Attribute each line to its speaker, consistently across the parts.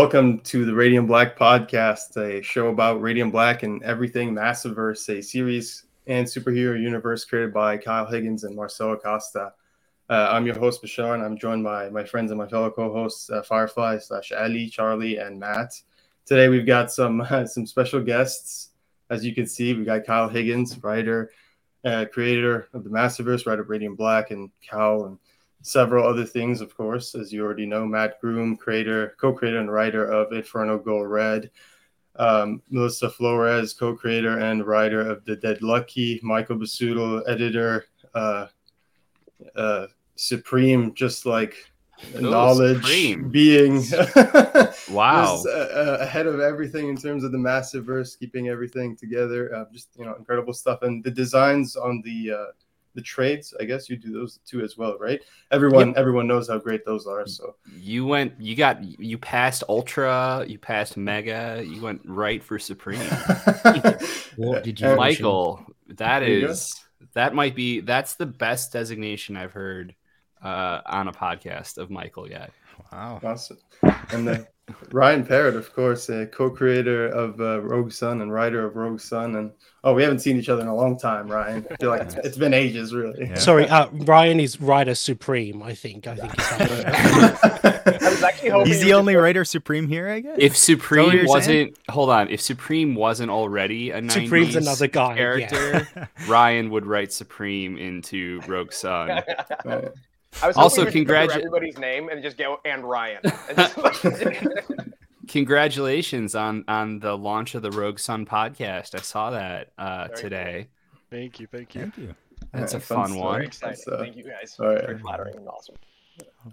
Speaker 1: Welcome to the Radiant Black podcast, a show about Radiant Black and everything Massiverse, a series and superhero universe created by Kyle Higgins and Marcelo Acosta. Uh, I'm your host, Bashar, and I'm joined by my friends and my fellow co-hosts, uh, Firefly slash Ali, Charlie, and Matt. Today we've got some uh, some special guests. As you can see, we've got Kyle Higgins, writer, uh, creator of the Massiverse, writer of Radiant Black, and Cal, and several other things, of course, as you already know. Mat Groom, creator, co-creator, and writer of Inferno Girl Red. Um, Melissa Flores, co-creator and writer of The Dead Lucky. Michael Busuttil, editor. Uh, uh, Supreme, just like
Speaker 2: Ooh,
Speaker 1: knowledge
Speaker 2: Supreme.
Speaker 1: being
Speaker 2: Wow.
Speaker 1: just, uh, uh, ahead of everything in terms of the massive verse, keeping everything together. Uh, just you know, incredible stuff, and the designs on the uh, the trades. I guess you do those too as well, right? Everyone everyone knows how great those are. So
Speaker 2: You went, you got, you passed Ultra, you passed Mega, you went right for Supreme.
Speaker 3: What did you
Speaker 1: And-
Speaker 2: Michael, that
Speaker 1: There you go.
Speaker 2: is, that might be, that's the best designation I've heard uh, on a podcast of Michael yet.
Speaker 3: Wow.
Speaker 1: Awesome. And then Ryan Parrott, of course, a co-creator of uh, Rogue Sun and writer of Rogue Sun. And oh, we haven't seen each other in a long time, Ryan. I feel like it's, it's been ages, really.
Speaker 3: Yeah.
Speaker 4: Sorry, uh, Ryan is writer supreme. I think. I think.
Speaker 5: I was
Speaker 3: He's the only writer supreme here, I guess.
Speaker 2: If Supreme wasn't,
Speaker 3: saying?
Speaker 2: hold on, if Supreme wasn't already a 90s
Speaker 4: Supreme's another guy. Yeah.
Speaker 2: character, Ryan would write Supreme into Rogue Sun.
Speaker 1: Right.
Speaker 5: I was
Speaker 2: Also,
Speaker 5: hoping you'd remember
Speaker 2: congratu-
Speaker 5: everybody's name and just go and Ryan.
Speaker 2: Congratulations on on the launch of the Rogue Sun podcast. I saw that uh,
Speaker 5: Very
Speaker 2: today.
Speaker 6: Thank you, thank you.
Speaker 3: Thank you.
Speaker 2: That's
Speaker 1: All
Speaker 2: a
Speaker 1: right,
Speaker 2: fun one.
Speaker 5: Very.
Speaker 1: So-
Speaker 5: Thank you guys.
Speaker 1: all right.
Speaker 5: Very flattering and awesome.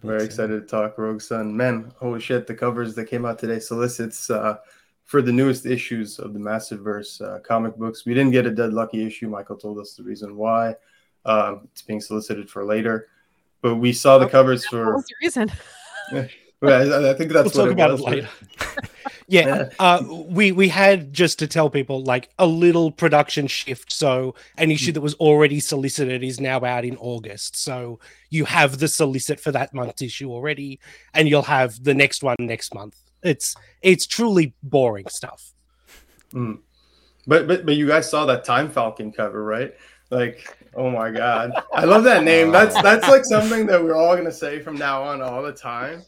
Speaker 1: Very excited to talk Rogue Sun. Man, holy shit, the covers that came out today solicits uh, for the newest issues of the Massiverse uh, comic books. We didn't get a Dead Lucky issue. Michael told us the reason why. Um, it's being solicited for later. But we saw the covers
Speaker 7: What
Speaker 1: for.
Speaker 7: was the reason?
Speaker 1: Well, I, I think that's
Speaker 4: we'll
Speaker 1: what
Speaker 4: talk about
Speaker 1: was.
Speaker 4: it later. yeah, uh, we we had just to tell people like a little production shift. So an issue that was already solicited is now out in August. So you have the solicit for that month's issue already, and you'll have the next one next month. It's it's truly boring stuff.
Speaker 1: Mm. But but but you guys saw that Time Falcon cover, right? Like, oh my god, I love that name. That's that's like something that we're all gonna say from now on all the time.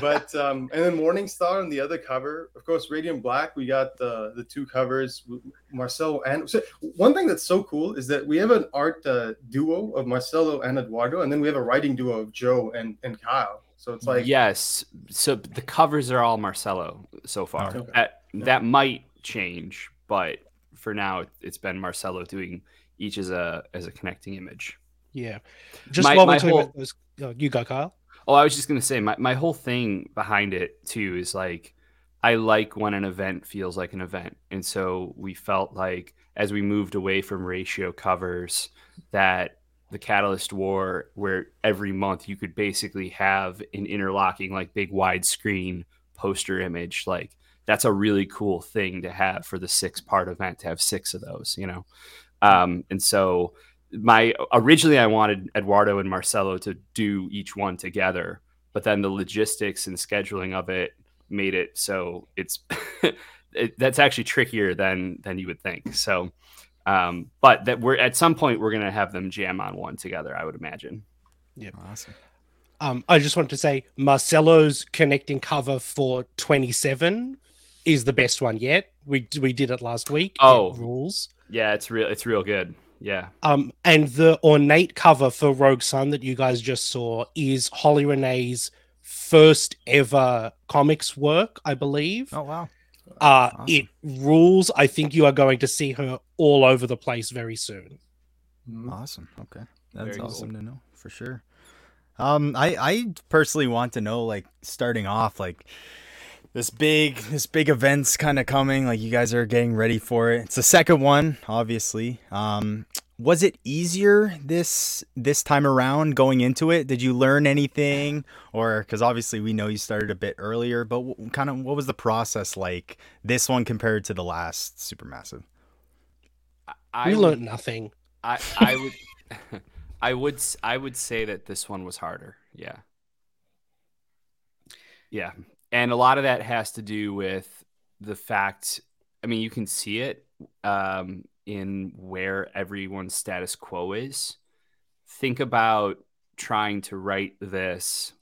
Speaker 1: But um, and then Morning Star on the other cover, of course, Radiant Black. We got the the two covers, Marcelo and so one thing that's so cool is that we have an art uh, duo of Marcelo and Eduardo, and then we have a writing duo of Joe and and Kyle. So it's like
Speaker 2: yes. So the covers are all Marcelo so far.
Speaker 1: Okay.
Speaker 2: That that might change, but for now it's been Marcelo doing each as a as a connecting image.
Speaker 4: Yeah, just
Speaker 2: My-
Speaker 4: while
Speaker 2: my
Speaker 4: we're talking
Speaker 2: whole-
Speaker 4: about those, uh, you go, Kyle.
Speaker 2: Oh, I was just gonna say my, my whole thing behind it too is like I like when an event feels like an event. And so we felt like as we moved away from ratio covers that the Catalyst War, where every month you could basically have an interlocking, like big widescreen poster image, like that's a really cool thing to have for the six part event to have six of those, you know? Um, and so my originally I wanted Eduardo and Marcelo to do each one together, but then the logistics and scheduling of it made it so it's it, that's actually trickier than than you would think. So, um, but that we're at some point we're gonna have them jam on one together. I would imagine.
Speaker 3: Yeah, awesome.
Speaker 4: Um, I just wanted to say Marcelo's connecting cover for 27 is the best one yet. We we did it last week. It
Speaker 2: Oh.
Speaker 4: rules.
Speaker 2: Yeah, it's real. It's real good. Yeah.
Speaker 4: Um, and the ornate cover for Rogue Sun that you guys just saw is Holly Renee's first ever comics work, I believe.
Speaker 3: Oh wow.
Speaker 4: uh,
Speaker 3: awesome.
Speaker 4: It rules. I think you are going to see her all over the place very soon.
Speaker 1: mm,
Speaker 3: Awesome. Okay. That's
Speaker 2: Very cool.
Speaker 3: awesome to know for sure. Um I I personally want to know like starting off like this big this big event's kind of coming like you guys are getting ready for it. It's the second one obviously. Um was it easier this this time around going into it? Did you learn anything or cuz obviously we know you started a bit earlier, but w- kind of what was the process like this one compared to the last Supermassive?
Speaker 2: I
Speaker 4: we learned nothing.
Speaker 2: I I would I would s- I would say that this one was harder. Yeah. Yeah. And a lot of that has to do with the fact. I mean, you can see it um, in where everyone's status quo is. Think about trying to write this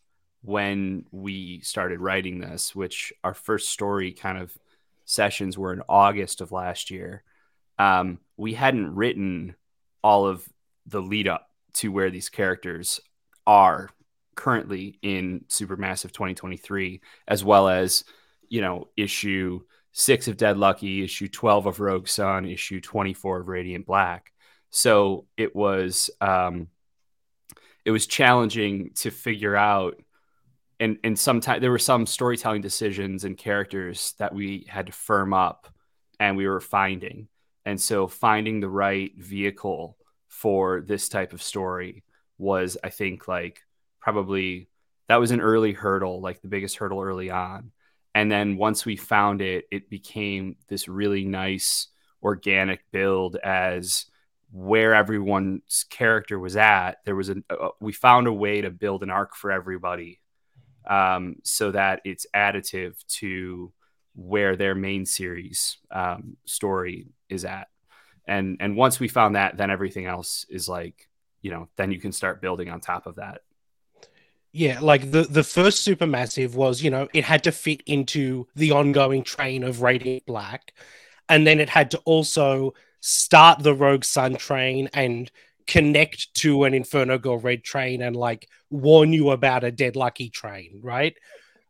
Speaker 2: when we started writing this, which our first story kind of sessions were in August of last year. Um, we hadn't written all of the lead up to where these characters are currently in Supermassive 2023, as well as, you know, issue six of Dead Lucky, issue 12 of Rogue Sun, issue 24 of Radiant Black. So it was, um, it was challenging to figure out and and sometimes there were some storytelling decisions and characters that we had to firm up and we were finding and so finding the right vehicle for this type of story was i think like probably that was an early hurdle like the biggest hurdle early on and then once we found it it became this really nice organic build as where everyone's character was at there was a uh, we found a way to build an arc for everybody um, so that it's additive to where their main series um, story is at. And and once we found that, then everything else is like, you know, then you can start building on top of that.
Speaker 4: Yeah, like the the first supermassive was, you know, it had to fit into the ongoing train of Radiant Black, and then it had to also start the Rogue Sun train and connect to an Inferno Girl Red train and like warn you about a Dead Lucky train, right?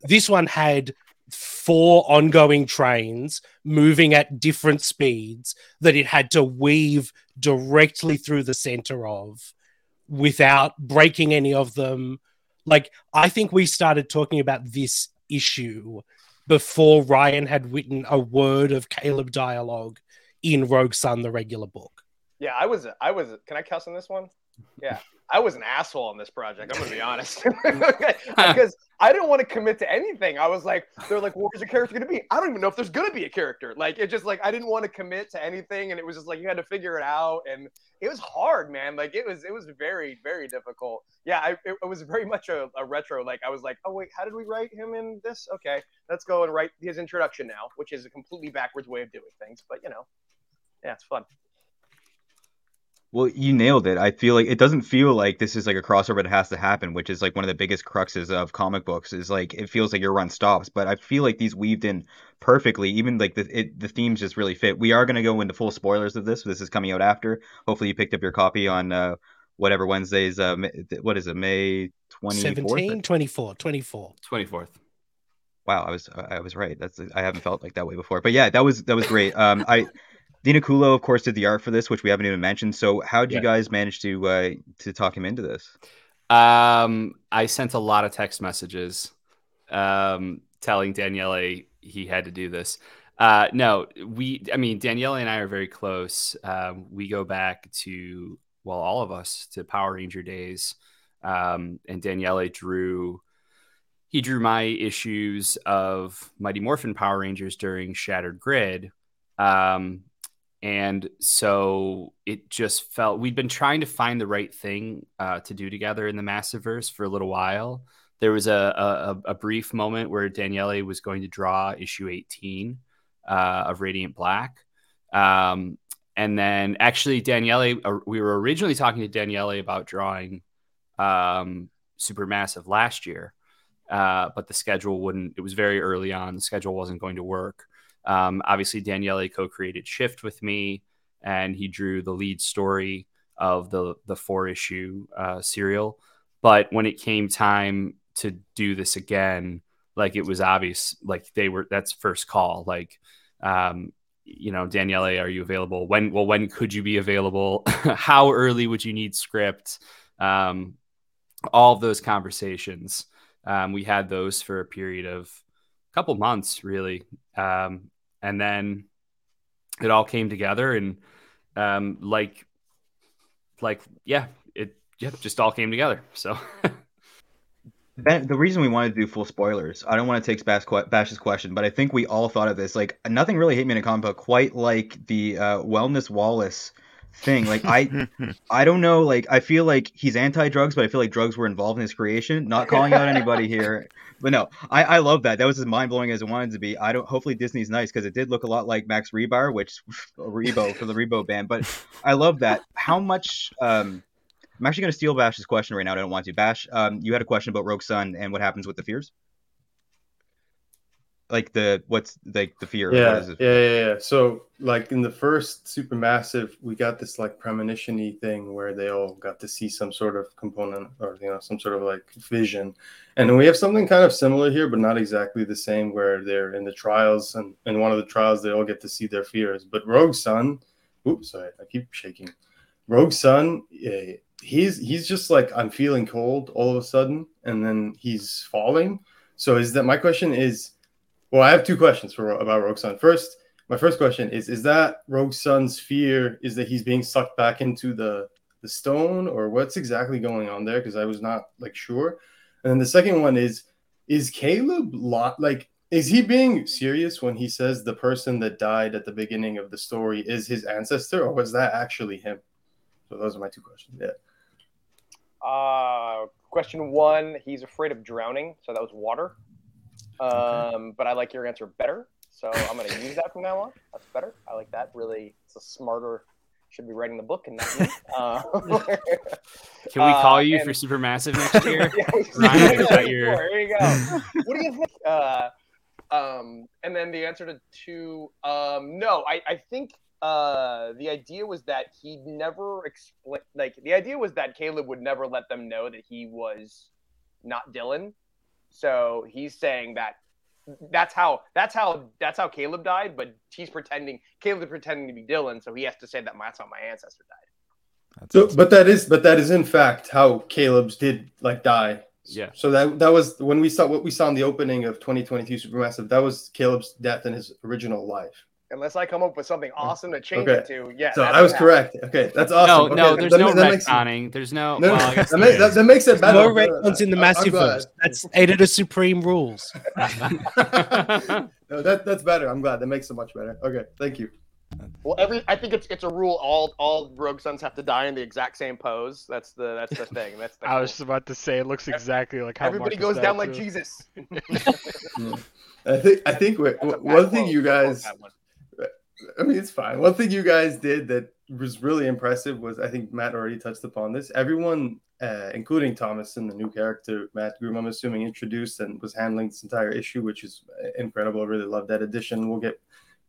Speaker 4: This one had four ongoing trains moving at different speeds that it had to weave directly through the center of without breaking any of them. Like, I think we started talking about this issue before Ryan had written a word of Caleb dialogue in Rogue Sun, the regular book.
Speaker 5: Yeah, I was. I was. Can I cuss on this one? Yeah, I was an asshole on this project. I'm gonna be honest, because I didn't want to commit to anything. I was like, they're like, where's your character gonna be? I don't even know if there's gonna be a character. Like, it just like I didn't want to commit to anything, and it was just like you had to figure it out, and it was hard, man. Like it was, it was very, very difficult. Yeah, I, it, it was very much a, a retro. Like I was like, oh wait, how did we write him in this? Okay, let's go and write his introduction now, which is a completely backwards way of doing things, but you know, yeah, it's fun.
Speaker 6: Well, you nailed it. I feel like it doesn't feel like this is like a crossover that has to happen, which is like one of the biggest cruxes of comic books. Is like it feels like your run stops, but I feel like these weaved in perfectly. Even like the it, the themes just really fit. We are going to go into full spoilers of this. This is coming out after. Hopefully, you picked up your copy on uh, whatever Wednesday's. Uh, what is it? May 24th?
Speaker 4: 17, 24, 24.
Speaker 2: 24th.
Speaker 6: Wow, I was I was right. That's I haven't felt like that way before. But yeah, that was that was great. Um, I Di Nicuolo, of course, did the art for this, which we haven't even mentioned. So, how did yeah. you guys manage to uh, to talk him into this?
Speaker 2: Um, I sent a lot of text messages um, telling Daniele he had to do this. Uh, no, we. I mean, Daniele and I are very close. Um, we go back to well, all of us to Power Ranger days, um, and Daniele drew. He drew my issues of Mighty Morphin Power Rangers during Shattered Grid, um, and so it just felt we'd been trying to find the right thing uh, to do together in the Massiverse for a little while. There was a, a, a brief moment where Daniele was going to draw issue 18 uh, of Radiant Black. Um, and then actually, Daniele, uh, we were originally talking to Daniele about drawing um, Supermassive last year, uh, but the schedule wouldn't, it was very early on. The schedule wasn't going to work. Um, obviously, Daniele co-created Shift with me, and he drew the lead story of the the four issue uh, serial. But when it came time to do this again, like it was obvious, like they were that's first call. Like, um, you know, Daniele, are you available? When? Well, when could you be available? How early would you need script? Um, all of those conversations. Um, we had those for a period of a couple months, really. Um, and then it all came together and um, like like yeah it yeah just all came together so
Speaker 6: Ben, the reason we wanted to do full spoilers, I don't want to take Bash, Bash's question, but I think we all thought of this. Like, nothing really hit me in a comic book quite like the uh, Wellness Wallace thing. Like I, I don't know. Like I feel like he's anti-drugs, but I feel like drugs were involved in his creation. Not calling out anybody here, but no, I, I love that. That was as mind blowing as it wanted to be. I don't. Hopefully Disney's nice because it did look a lot like Max Rebo, which Rebo for the Rebo band. But I love that. How much? Um, I'm actually going to steal Bash's question right now. I don't want to. Bash, um, you had a question about Rogue Sun and what happens with the fears like the what's like the fear
Speaker 1: yeah, yeah yeah yeah. So like in the first supermassive we got this like premonition-y thing where they all got to see some sort of component or you know some sort of like vision. And we have something kind of similar here but not exactly the same where they're in the trials and in one of the trials they all get to see their fears. But rogue sun oops sorry i keep shaking. Rogue Sun yeah, he's he's just like i'm feeling cold all of a sudden and then he's falling. So is that my question is well, I have two questions for about Rogue Sun. First, my first question is: Is that Rogue Sun's fear? Is that he's being sucked back into the the stone, or what's exactly going on there? Because I was not like sure. And then the second one is: Is Caleb lot like? Is he being serious when he says the person that died at the beginning of the story is his ancestor, or was that actually him? So those are my two questions. Yeah.
Speaker 5: Uh, question one: He's afraid of drowning, so that was water. Um, okay. But I like your answer better. So I'm going to use that from now on. That's better. I like that. Really, it's a smarter. Should be writing the book and not me. Uh,
Speaker 2: Can we call uh, you and, for Supermassive next year?
Speaker 5: Ryan, is that your... There you go. What do you think? Uh, um, and then the answer to two, um, no, I, I think uh, the idea was that he never explain like the idea was that Caleb would never let them know that he was not Dylan so he's saying that that's how that's how that's how Caleb died, but he's pretending Caleb pretending to be Dylan, so he has to say that that's how my ancestor died.
Speaker 1: so, but that is but that is in fact how Caleb's did like die.
Speaker 2: Yeah.
Speaker 1: So that that was when we saw what we saw in the opening of 2022 Supermassive. That was Caleb's death in his original life
Speaker 5: unless I come up with something awesome to change okay. it to. Yeah.
Speaker 1: So I was correct. Okay, that's awesome.
Speaker 2: No,
Speaker 1: okay.
Speaker 2: no, there's that, no retconning. There's no. no, well,
Speaker 1: that, makes, that, that, makes it better.
Speaker 4: No retcons in the Massiverse. That's editor supreme rules.
Speaker 1: no, that that's better. I'm glad. That makes it much better. Okay, thank you.
Speaker 5: Well, every I think it's it's a rule. All all Rogue Suns have to die in the exact same pose. That's the that's the thing. That's the
Speaker 7: I was about to say it looks exactly like how
Speaker 5: everybody
Speaker 7: Marcus
Speaker 5: goes down like Jesus.
Speaker 1: I think I think one thing you guys I mean, it's fine. One thing you guys did that was really impressive was I think Matt already touched upon this. Everyone, uh, including Thomas and the new character Mat Groom, I'm assuming introduced and was handling this entire issue, which is incredible. I really love that addition. We'll get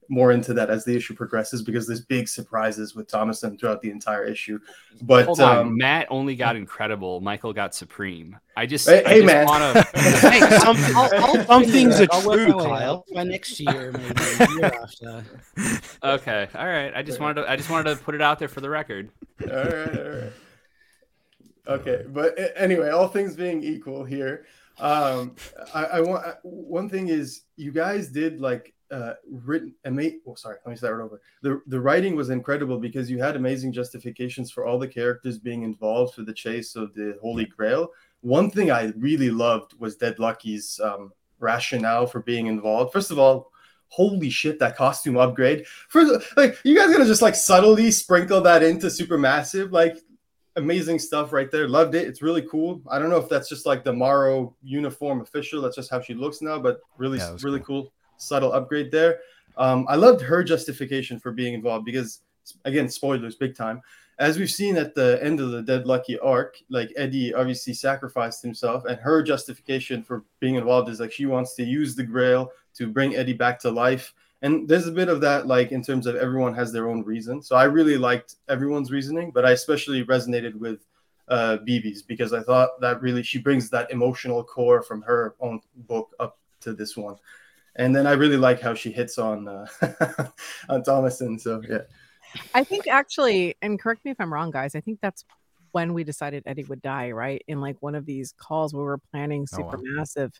Speaker 1: more into that as the issue progresses because there's big surprises with Thomason throughout the entire issue. But
Speaker 2: Hold on, um, Matt only got incredible. Michael got supreme. I just,
Speaker 1: hey,
Speaker 2: I
Speaker 1: hey
Speaker 2: just
Speaker 1: man,
Speaker 2: wanna...
Speaker 4: hey, some, I'll, I'll some things are true, Kyle.
Speaker 8: By next year, maybe year after.
Speaker 2: Okay, all right. I just wanted to, I just wanted to put it out there for the record.
Speaker 1: All right, all right. Okay, but anyway, all things being equal here, um, I, I want one thing is you guys did like uh, written amazing. Oh, sorry, let me start over. The the writing was incredible because you had amazing justifications for all the characters being involved for the chase of the Holy Grail. One thing I really loved was Dead Lucky's um, rationale for being involved. First of all, holy shit, that costume upgrade. First, like you guys gonna just like subtly sprinkle that into Supermassive, like amazing stuff right there. Loved it. It's really cool. I don't know if that's just like the Morrow uniform official. That's just how she looks now, but really, yeah, really cool. cool subtle upgrade there. Um, I loved her justification for being involved because, again, spoilers big time. As we've seen at the end of the Dead Lucky arc, like Eddie obviously sacrificed himself, and her justification for being involved is like she wants to use the Grail to bring Eddie back to life. And there's a bit of that, like in terms of everyone has their own reason. So I really liked everyone's reasoning, but I especially resonated with uh, BB's because I thought that really she brings that emotional core from her own book up to this one and then I really like how she hits on uh, on Thomason. So yeah,
Speaker 9: I think actually, and correct me if I'm wrong, guys. I think that's when we decided Eddie would die, right? In like one of these calls, we were planning super oh, wow. massive,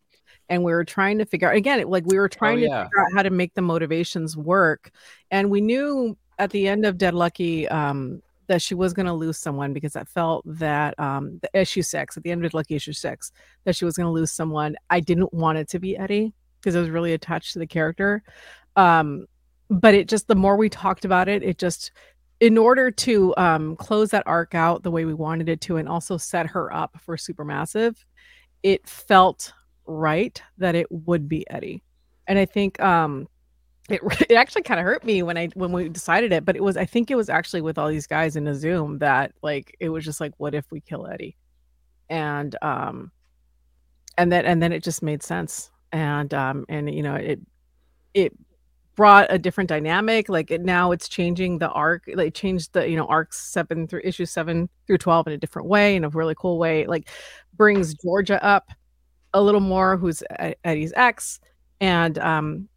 Speaker 9: and we were trying to figure out again, like we were trying oh, yeah. to figure out how to make the motivations work, and we knew at the end of Dead Lucky. Um, that she was going to lose someone because I felt that um, the issue six at the end of Lucky issue six that she was going to lose someone. I didn't want it to be Eddie because I was really attached to the character. Um, but it just the more we talked about it, it just in order to um, close that arc out the way we wanted it to, and also set her up for Supermassive, it felt right that it would be Eddie. And I think um, it it actually kind of hurt me when I when we decided it, but it was I think it was actually with all these guys in a Zoom that like it was just like, what if we kill Eddie? And um, and then and then it just made sense, and um, and you know it it brought a different dynamic. Like it, now it's changing the arc, like changed the you know arcs seven through issue seven through twelve in a different way, in a really cool way. Like brings Georgia up a little more, who's Eddie's ex, and um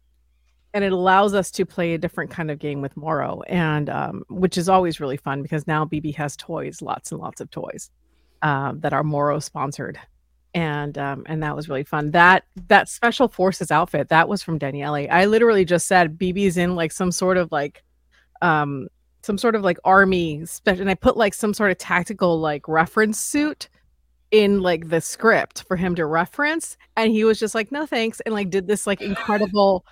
Speaker 9: and it allows us to play a different kind of game with Morrow, and um, which is always really fun because now BB has toys, lots and lots of toys um, that are Morrow sponsored, and um, and that was really fun. That that special forces outfit that was from Daniele. I literally just said BB's in like some sort of like um some sort of like army special, and I put like some sort of tactical like reference suit in like the script for him to reference and he was just like no thanks and like did this like incredible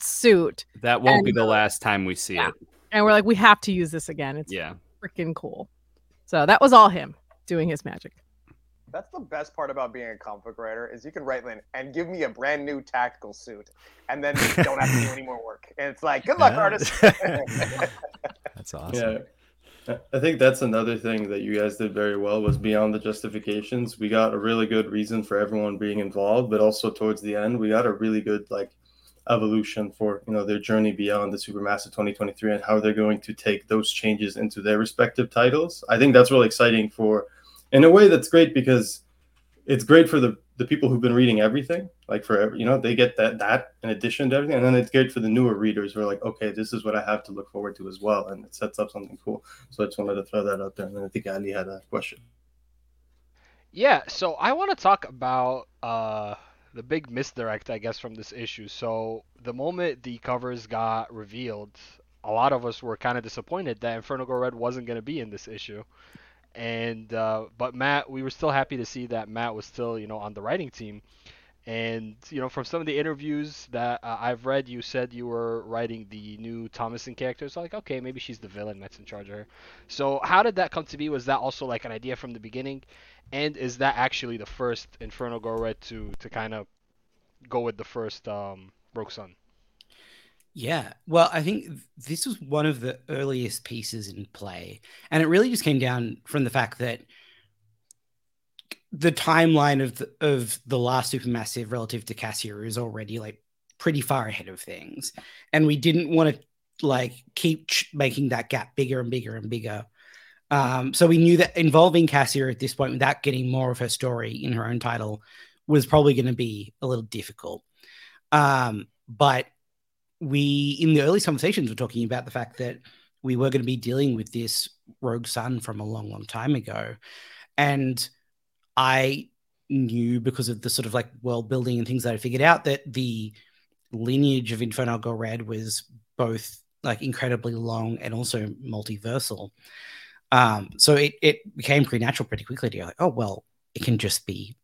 Speaker 9: suit
Speaker 2: that won't
Speaker 9: and,
Speaker 2: be the last time we see
Speaker 9: yeah.
Speaker 2: it
Speaker 9: and we're like we have to use this again it's
Speaker 2: yeah
Speaker 9: freaking cool so that was all him doing his magic
Speaker 5: that's the best part about being a comic writer is you can write in and give me a brand new tactical suit and then don't have to do any more work and it's like good luck
Speaker 3: Yeah.
Speaker 5: artist
Speaker 3: That's awesome.
Speaker 1: Yeah. I think that's another thing that you guys did very well was beyond the justifications. We got a really good reason for everyone being involved, but also towards the end, we got a really good like evolution for you know their journey beyond the Supermassive 2023 and how they're going to take those changes into their respective titles. I think that's really exciting for, in a way, that's great because it's great for the the people who've been reading everything like for you know they get that that in addition to everything. And then it's great for the newer readers who are like okay this is what i have to look forward to as well. And it sets up something cool. So i just wanted to throw that out there. And i think ali had a question.
Speaker 7: Yeah, so I want to talk about uh, the big misdirect, I guess, from this issue. So the moment the covers got revealed, a lot of us were kind of disappointed that Inferno Girl Red wasn't going to be in this issue. And uh, but Matt, we were still happy to see that Matt was still, you know, on the writing team. And you know, from some of the interviews that uh, I've read, you said you were writing the new Thomason character. So like, okay, maybe she's the villain that's in charge of her. So how did that come to be? Was that also like an idea from the beginning? And is that actually the first Inferno Girl Red to to kind of go with the first um, Rogue Sun?
Speaker 8: Yeah. Well, I think this was one of the earliest pieces in play. And it really just came down from the fact that the timeline of the, of the last supermassive relative to Cassie is already like pretty far ahead of things. And we didn't want to like keep making that gap bigger and bigger and bigger. Um, so we knew that involving Cassie at this point without getting more of her story in her own title was probably going to be a little difficult. Um, but we, in the early conversations, were talking about the fact that we were going to be dealing with this rogue sun from a long, long time ago. And I knew because of the sort of like world building and things that I figured out that the lineage of Inferno Girl Red was both like incredibly long and also multiversal. Um, so it, it became pretty natural pretty quickly to go like, oh, well, it can just be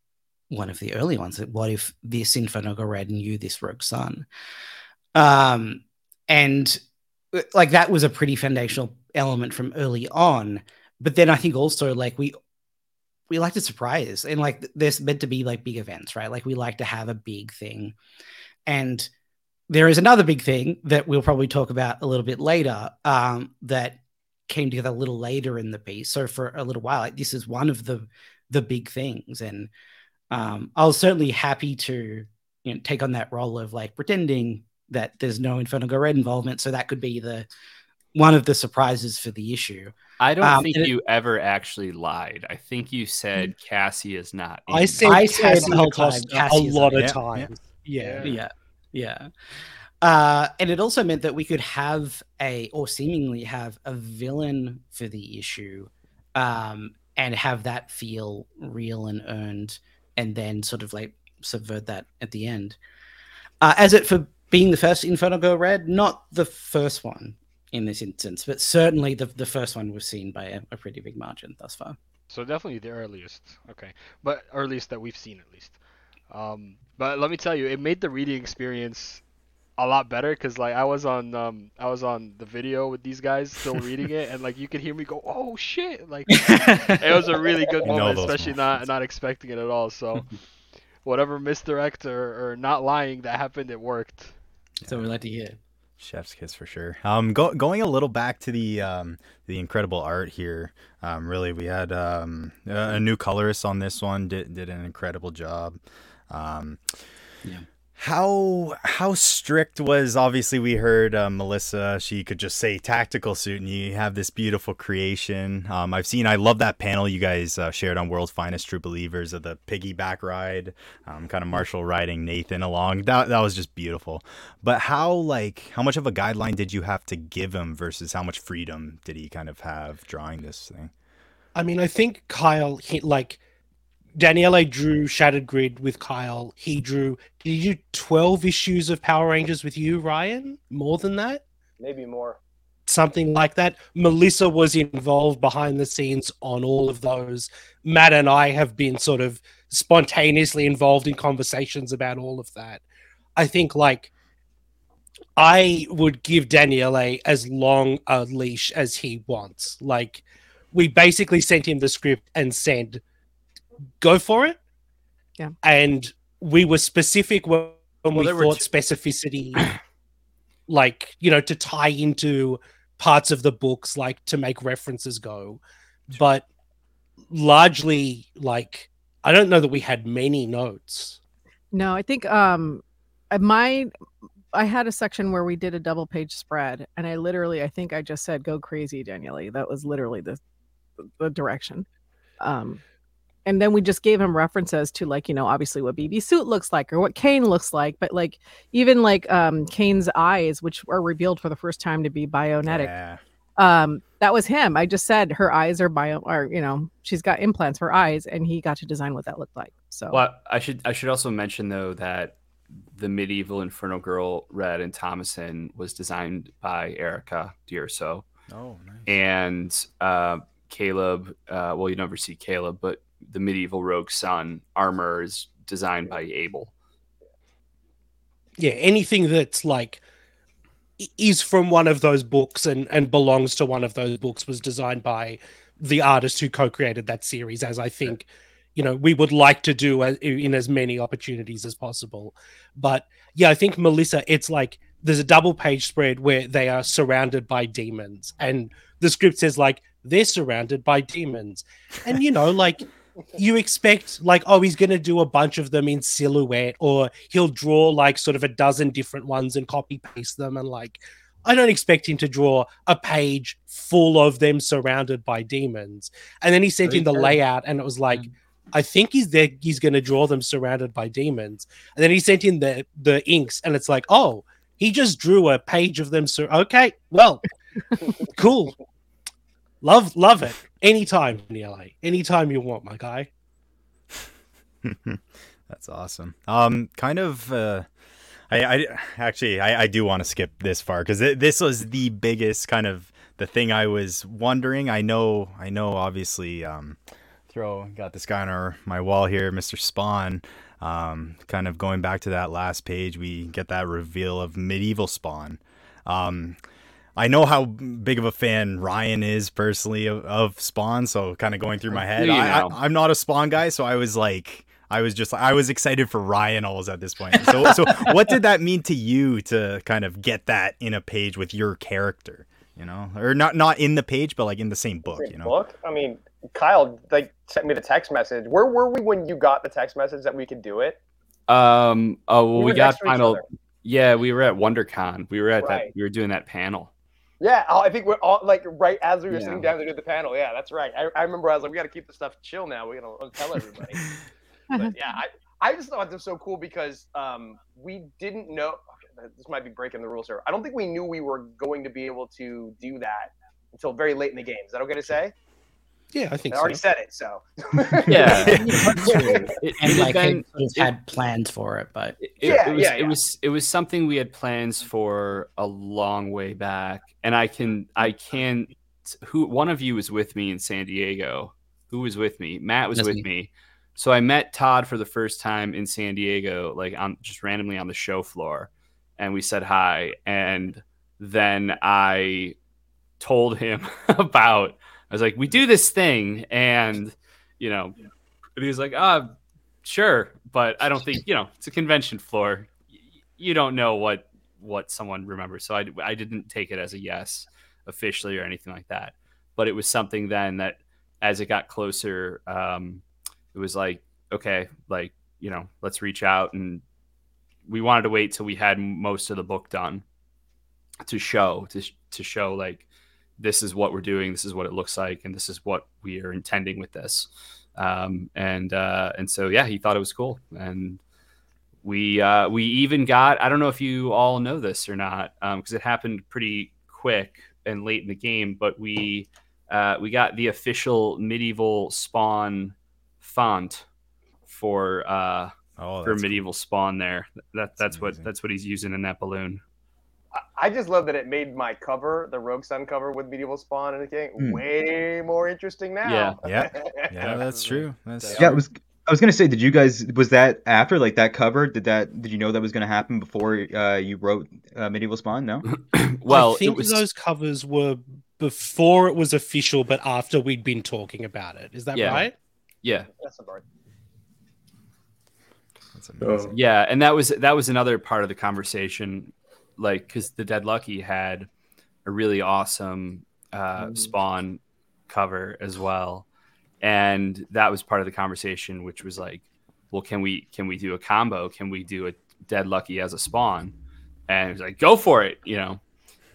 Speaker 8: one of the early ones. What if this Inferno Girl Red knew this Rogue Sun? Um, and like that was a pretty foundational element from early on. But then I think also like we we like to surprise and like there's meant to be like big events, right? Like we like to have a big thing. And there is another big thing that we'll probably talk about a little bit later um, that came together a little later in the piece. So for a little while, like this is one of the the big things, and um, I was certainly happy to you know take on that role of like pretending that there's no Inferno Girl Red involvement, so that could be the one of the surprises for the issue.
Speaker 2: I don't
Speaker 8: Um,
Speaker 2: think
Speaker 8: and it-
Speaker 2: you ever actually lied. I think you said Cassie is not.
Speaker 4: I
Speaker 2: in
Speaker 4: said
Speaker 8: I said
Speaker 4: Cassie
Speaker 8: the whole time, Cassie
Speaker 4: a lot of times. Yeah.
Speaker 8: yeah yeah uh and it also meant that we could have a or seemingly have a villain for the issue um and have that feel real and earned and then sort of like subvert that at the end uh as it for being the first inferno Girl red not the first one in this instance but certainly the, the first one was seen by a, a pretty big margin thus far.
Speaker 7: So definitely the earliest. Okay, but earliest that we've seen at least. Um, but let me tell you, it made the reading experience a lot better because like I was on um I was on the video with these guys still reading it and like you could hear me go oh shit! Like it was a really good
Speaker 3: You
Speaker 7: moment
Speaker 3: those
Speaker 7: especially not not expecting it at all. So whatever misdirect or, or not lying that happened it worked
Speaker 8: So we like to hear.
Speaker 3: Chef's kiss for sure. Um, go, going a little back to the um, the incredible art here. Um, really, we had um, a, a new colorist on this one. Did did an incredible job. Um,
Speaker 8: Yeah.
Speaker 3: How how strict was? Obviously, we heard uh, Melissa. She could just say tactical suit, and you have this beautiful creation. Um, I've seen. I love that panel you guys uh, shared on World's Finest True Believers of the piggyback ride, um, kind of Marshall riding Nathan along. That that was just beautiful. But how like how much of a guideline did you have to give him versus how much freedom did he kind of have drawing this thing?
Speaker 4: I mean, I think Kyle hit like Daniele drew Shattered Grid with Kyle. He drew. Did you do twelve issues of Power Rangers with you, Ryan? More than that,
Speaker 5: Maybe more.
Speaker 4: something like that. Melissa was involved behind the scenes on all of those. Matt and I have been sort of spontaneously involved in conversations about all of that. I think like I would give Daniele as long a leash as he wants. Like we basically sent him the script and said, "Go for it."
Speaker 9: Yeah.
Speaker 4: And we were specific when when
Speaker 2: Well,
Speaker 4: we
Speaker 2: there were
Speaker 4: thought
Speaker 2: two-
Speaker 4: specificity, like you know, to tie into parts of the books, like to make references go. But largely, like I don't know that we had many notes.
Speaker 9: No, I think um my I had a section where we did a double page spread and I literally I think I just said go crazy Daniele. That was literally the the direction. Um and then we just gave him references to like, you know, obviously what BB suit looks like or what Kane looks like, but like even like um Kane's eyes which are revealed for the first time to be bionetic.
Speaker 3: Yeah.
Speaker 9: Um that was him. I just said her eyes are bio or you know, she's got implants for eyes and he got to design what that looked like. So
Speaker 2: Well, I should I should also mention though that the medieval Inferno Girl Red and Thomason was designed by Erica D'Urso,
Speaker 3: Oh, nice.
Speaker 2: and uh, Caleb. Uh, well, you never see Caleb, but the medieval Rogue Sun armor is designed by Abel.
Speaker 4: yeah anything that's like is from one of those books and and belongs to one of those books was designed by the artist who co-created that series as i think you know we would like to do in as many opportunities as possible. But yeah i think melissa it's like there's a double page spread where they are surrounded by demons and the script says like they're surrounded by demons. And you know like you expect like oh he's going to do a bunch of them in silhouette or he'll draw like sort of a dozen different ones and copy paste them and like i don't expect him to draw a page full of them surrounded by demons. And then he sent in the layout and it was like mm. i think he's there he's going to draw them surrounded by demons. And then he sent in the the inks and it's like oh he just drew a page of them sur- okay well cool. Love love it anytime la anytime you want my guy
Speaker 3: That's awesome. Um, kind of. Uh, I, I actually I, I do want to skip this far because this was the biggest kind of the thing I was wondering. I know I know obviously. Um, throw got this guy on our my wall here, Mr. Spawn. Um, kind of going back to that last page, we get that reveal of medieval Spawn. Um, I know how big of a fan Ryan is personally of, of Spawn, so kind of going through my head.
Speaker 2: You
Speaker 3: I,
Speaker 2: know.
Speaker 3: I, I'm not a Spawn guy, so I was like, I was just, I was excited for Ryan always at this point. So, so what did that mean to you to kind of get that in a page with your character? You know, or not not in the page, but like in the same book.
Speaker 5: Same
Speaker 3: You know,
Speaker 5: book. I mean, Kyle like sent me the text message. Where were we when you got the text message that we could do it?
Speaker 2: Um. Oh well,
Speaker 5: We
Speaker 2: we, got
Speaker 5: next to each
Speaker 2: final. Yeah, we were at WonderCon. We were at
Speaker 5: Right.
Speaker 2: that. We were doing that panel.
Speaker 5: Yeah, oh, I think we're all like right as we were
Speaker 2: Yeah.
Speaker 5: sitting down to do the panel. Yeah, that's right. I, I remember I was like, we got to keep the stuff chill now. We gotta tell everybody. but yeah, I, I just thought this was so cool because um, we didn't know. okay, This might be breaking the rules here. I don't think we knew we were going to be able to do that until very late in the game. Is that okay to say?
Speaker 4: Yeah i think
Speaker 5: I
Speaker 4: so
Speaker 5: already said it, so.
Speaker 2: Yeah.
Speaker 8: True.
Speaker 2: It,
Speaker 8: and
Speaker 2: it had
Speaker 8: like
Speaker 2: been-
Speaker 8: had, sort of had plans for it, but
Speaker 2: it,
Speaker 5: Yeah,
Speaker 2: it was
Speaker 5: yeah,
Speaker 2: it was it was something we had plans for a long way back and i can i can who one of you was with me in san diego who was with me matt was
Speaker 8: That's
Speaker 2: with
Speaker 8: me.
Speaker 2: me so i met todd for the first time in san diego like on just randomly on the show floor and we said hi. And then I told him about, I was like, we do this thing. And, you know, and he was like, ah, oh, sure. But I don't think, you know, it's a convention floor. You don't know what, what someone remembers. So I, I didn't take it as a yes officially or anything like that. But it was something then that as it got closer, um, it was like, okay, like, you know, let's reach out. And we wanted to wait till we had most of the book done to show, to, to show like, this is what we're doing, this is what it looks like, and this is what we are intending with this. Um, and uh, and so yeah, he thought it was cool, and we uh, we even got I don't know if you all know this or not because um, it happened pretty quick and late in the game, but we uh, we got the official medieval spawn font for uh, oh, for medieval cool. spawn there. That that's, that's what that's what he's using in that balloon.
Speaker 5: I just love that it made my cover, the Rogue Sun cover with medieval spawn and the game, mm. way more interesting now.
Speaker 2: Yeah,
Speaker 3: yeah, yeah. That's true. That's
Speaker 6: yeah. It was. I was gonna say, did you guys was that after like that cover? Did that did you know that was gonna happen before uh, you wrote uh, medieval spawn? No.
Speaker 2: well,
Speaker 4: I think
Speaker 2: was...
Speaker 4: those covers were before it was official, but after we'd been talking about it. Is that
Speaker 2: yeah.
Speaker 4: right?
Speaker 2: Yeah.
Speaker 5: That's about
Speaker 2: That's amazing. Yeah, and that was that was another part of the conversation like because the Dead Lucky had a really awesome uh, mm. Spawn cover as well, and that was part of the conversation, which was like, well, can we can we do a combo? Can we do a Dead Lucky as a Spawn? And it was like, go for it, you know.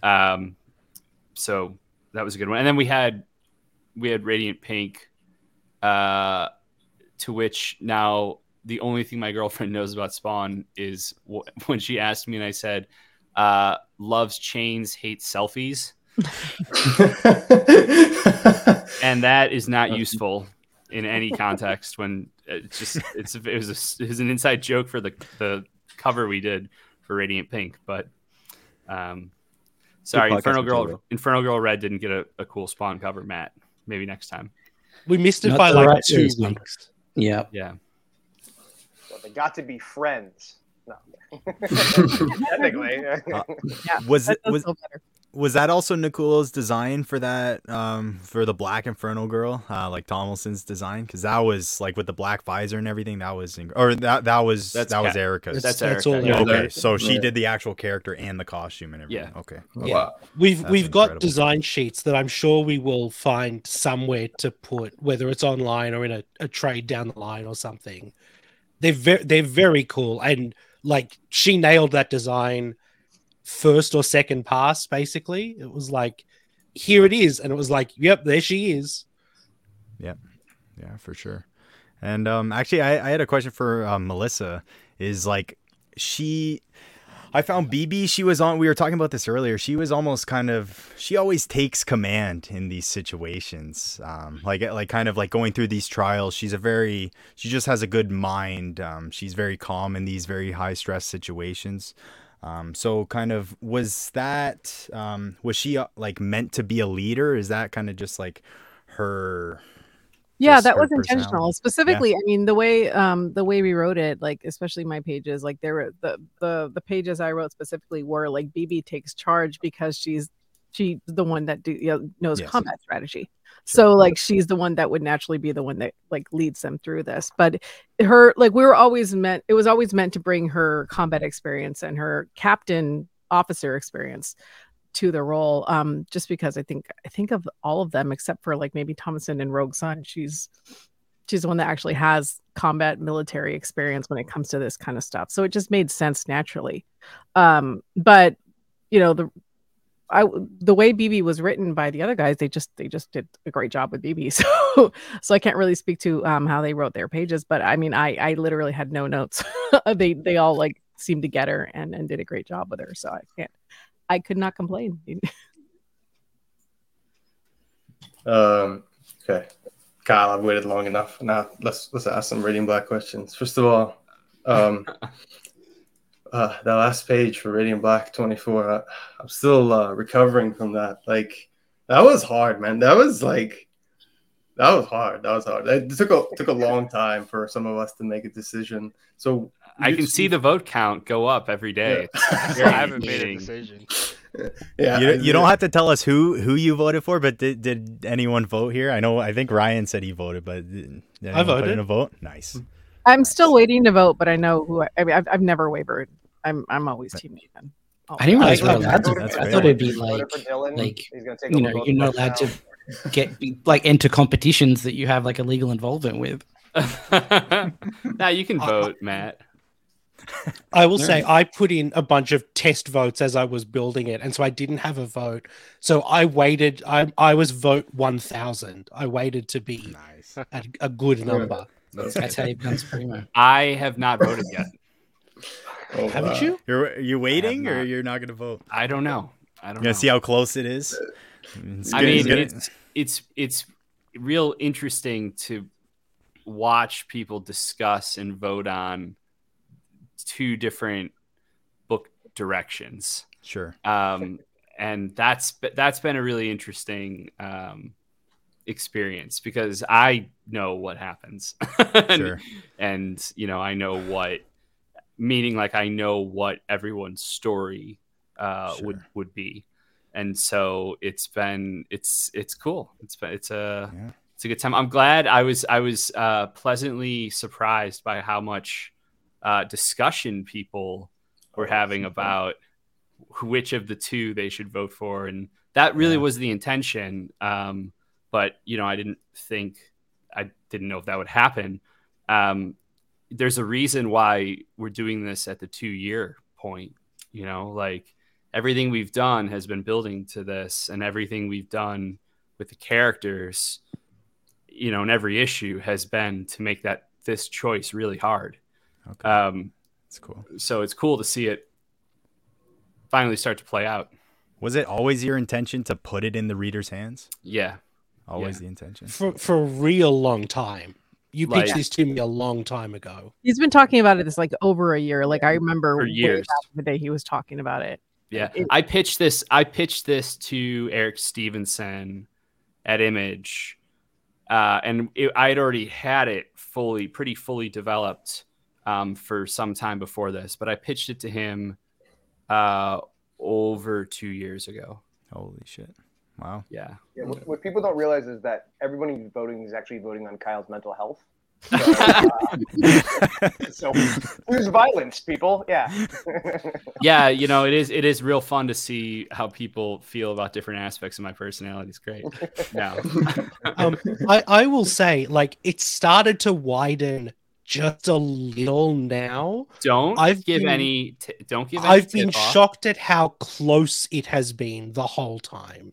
Speaker 2: Um, so that was a good one. And then we had we had Radiant Pink, uh, to which now the only thing my girlfriend knows about Spawn is when she asked me, and I said, uh, loves chains, hates selfies. and that is not useful in any context when it's just it's it was a, it was an inside joke for the the cover we did for Radiant Pink, but um, sorry, Inferno Girl Inferno Girl Red didn't get a, a, cool spawn cover, Matt. Maybe next time.
Speaker 4: We missed it Not by like right two weeks.
Speaker 8: Yeah,
Speaker 2: yeah.
Speaker 5: Well, they got to be friends. No. Technically.
Speaker 3: Uh, yeah, was it was was that also Nicuolo's design for that um for the black inferno girl uh like Tomlinson's design because that was like with the black visor and everything that was inc- or that that was that's that was Erica's
Speaker 2: that's, that's,
Speaker 4: Erica.
Speaker 3: all okay so she did the actual character and the costume and everything yeah okay
Speaker 4: yeah wow. we've that's we've incredible. got design sheets that I'm sure we will find somewhere to put whether it's online or in a, a trade down the line or something they're very they're very cool and like she nailed that design first or second pass basically. It was like here it is. And it was like yep there she is.
Speaker 3: Yep. Yeah for sure. And um actually i, I had a question for um, melissa is like she I found BB. She was on. We were talking about this earlier. She was almost kind of. She always takes command in these situations. Um, like like kind of like going through these trials. She's a very. She just has a good mind. Um, she's very calm in these very high stress situations. Um, so kind of was that. Um, was she uh, like meant to be a leader? Is that kind of just like her
Speaker 9: yeah that was intentional specifically yeah. i mean the way um the way we wrote it like especially my pages like there were the the the pages i wrote specifically were like bb takes charge because she's she's the one that do you know, knows yes. combat strategy. So like she's the one that would naturally be the one that like leads them through this. But her like we were always meant it was always meant to bring her combat experience and her captain officer experience to the role um just because i think i think of all of them except for like maybe thomason and rogue sun she's she's the one that actually has combat military experience when it comes to this kind of stuff so it just made sense naturally um but you know the I the way BB was written by the other guys, they just they just did a great job with BB. So so I can't really speak to um how they wrote their pages, but I mean I I literally had no notes. they they all like seemed to get her and and did a great job with her. So I can't I could not complain.
Speaker 1: um, okay, Kyle, I've waited long enough. Now let's let's ask some Radiant Black questions. First of all, um, uh, that last page for Radiant Black 24, uh, I'm still uh, recovering from that. Like that was hard, man. That was like that was hard. That was hard. It took a took a long time for some of us to make a decision. So
Speaker 2: I can see the vote count go up every day.
Speaker 1: Yeah.
Speaker 2: It's
Speaker 7: I haven't made a decision.
Speaker 1: Yeah,
Speaker 3: you, you don't have to tell us who who you voted for, but did, did anyone vote here? I know. I think Ryan said he voted, but did, did
Speaker 4: I
Speaker 3: anyone put
Speaker 4: voted.
Speaker 3: in a vote. Nice. Hmm.
Speaker 9: I'm still waiting to vote, but I know who. I, I mean, I've, I've never wavered. I'm I'm always team Nathan.
Speaker 8: I didn't realize
Speaker 4: I-
Speaker 8: we were
Speaker 4: I
Speaker 8: allowed to.
Speaker 4: voted
Speaker 8: I thought it'd be like, like
Speaker 5: He's gonna take
Speaker 8: you
Speaker 5: over
Speaker 8: know,
Speaker 5: both
Speaker 8: you're not
Speaker 5: of us
Speaker 8: allowed to get be- like enter competitions that you have like a legal involvement with.
Speaker 2: now you can vote, Matt.
Speaker 4: I will say I put in a bunch of test votes as I was building it, and so I didn't have a vote. So I waited. I I was vote one thousand. I waited to be
Speaker 3: Nice.
Speaker 4: at a good number.
Speaker 8: That's how you've done Supremo.
Speaker 2: I have not voted yet.
Speaker 1: Oh,
Speaker 4: Haven't
Speaker 1: wow.
Speaker 4: you?
Speaker 3: You're you waiting, or you're not going to vote?
Speaker 2: I don't know. I don't
Speaker 3: You
Speaker 2: know.
Speaker 3: gonna see how close it is. It's
Speaker 2: I
Speaker 3: good-
Speaker 2: mean,
Speaker 3: it's good-
Speaker 2: it's it's it's real interesting to watch people discuss and vote on two different book directions.
Speaker 3: sure.
Speaker 2: um, and that's that's been a really interesting um, experience because I know what happens, and,
Speaker 3: Sure.
Speaker 2: and you know I know what meaning like I know what everyone's story uh, would would be, and so it's been it's it's cool. It's been it's a
Speaker 3: Yeah.
Speaker 2: it's a good time. I'm glad I was I was uh, pleasantly surprised by how much uh, discussion people were having about which of the two they should vote for, and that really
Speaker 3: Yeah.
Speaker 2: was the intention. Um, but you know, I didn't think I didn't know if that would happen. Um, there's a reason why we're doing this at the two year point. You know, like everything we've done has been building to this, and everything we've done with the characters, you know, in every issue has been to make that this choice really hard.
Speaker 3: Okay.
Speaker 2: Um,
Speaker 3: That's cool.
Speaker 2: so it's cool to see it finally start to play out.
Speaker 3: Was it always your intention to put it in the reader's hands?
Speaker 2: Yeah.
Speaker 3: Always
Speaker 2: Yeah.
Speaker 3: the intention.
Speaker 4: For for a real long time. You pitched
Speaker 2: Like-
Speaker 4: this to me a long time ago.
Speaker 9: He's been talking about it this like over a year. Like I remember
Speaker 2: For years.
Speaker 9: the day he was talking about it.
Speaker 2: Yeah.
Speaker 9: It-
Speaker 2: I pitched this I pitched this to Eric Stephenson at Image. Uh, and it, I had already had it fully, pretty fully developed um, for some time before this, but I pitched it to him uh, over two years ago.
Speaker 3: Holy shit! Wow.
Speaker 2: Yeah.
Speaker 5: Yeah, what, what people don't realize is that everybody who's voting is actually voting on Kyle's mental health. So, uh, so who's violence, people? Yeah.
Speaker 2: yeah, you know, it is it is real fun to see how people feel about different aspects of my personality. It's great. No.
Speaker 4: Um, I, I will say, like, it started to widen just a little now.
Speaker 2: don't
Speaker 4: I've
Speaker 2: give
Speaker 4: been-
Speaker 2: any t- don't give any
Speaker 4: I've been
Speaker 2: tip-off.
Speaker 4: shocked at how close it has been the whole time.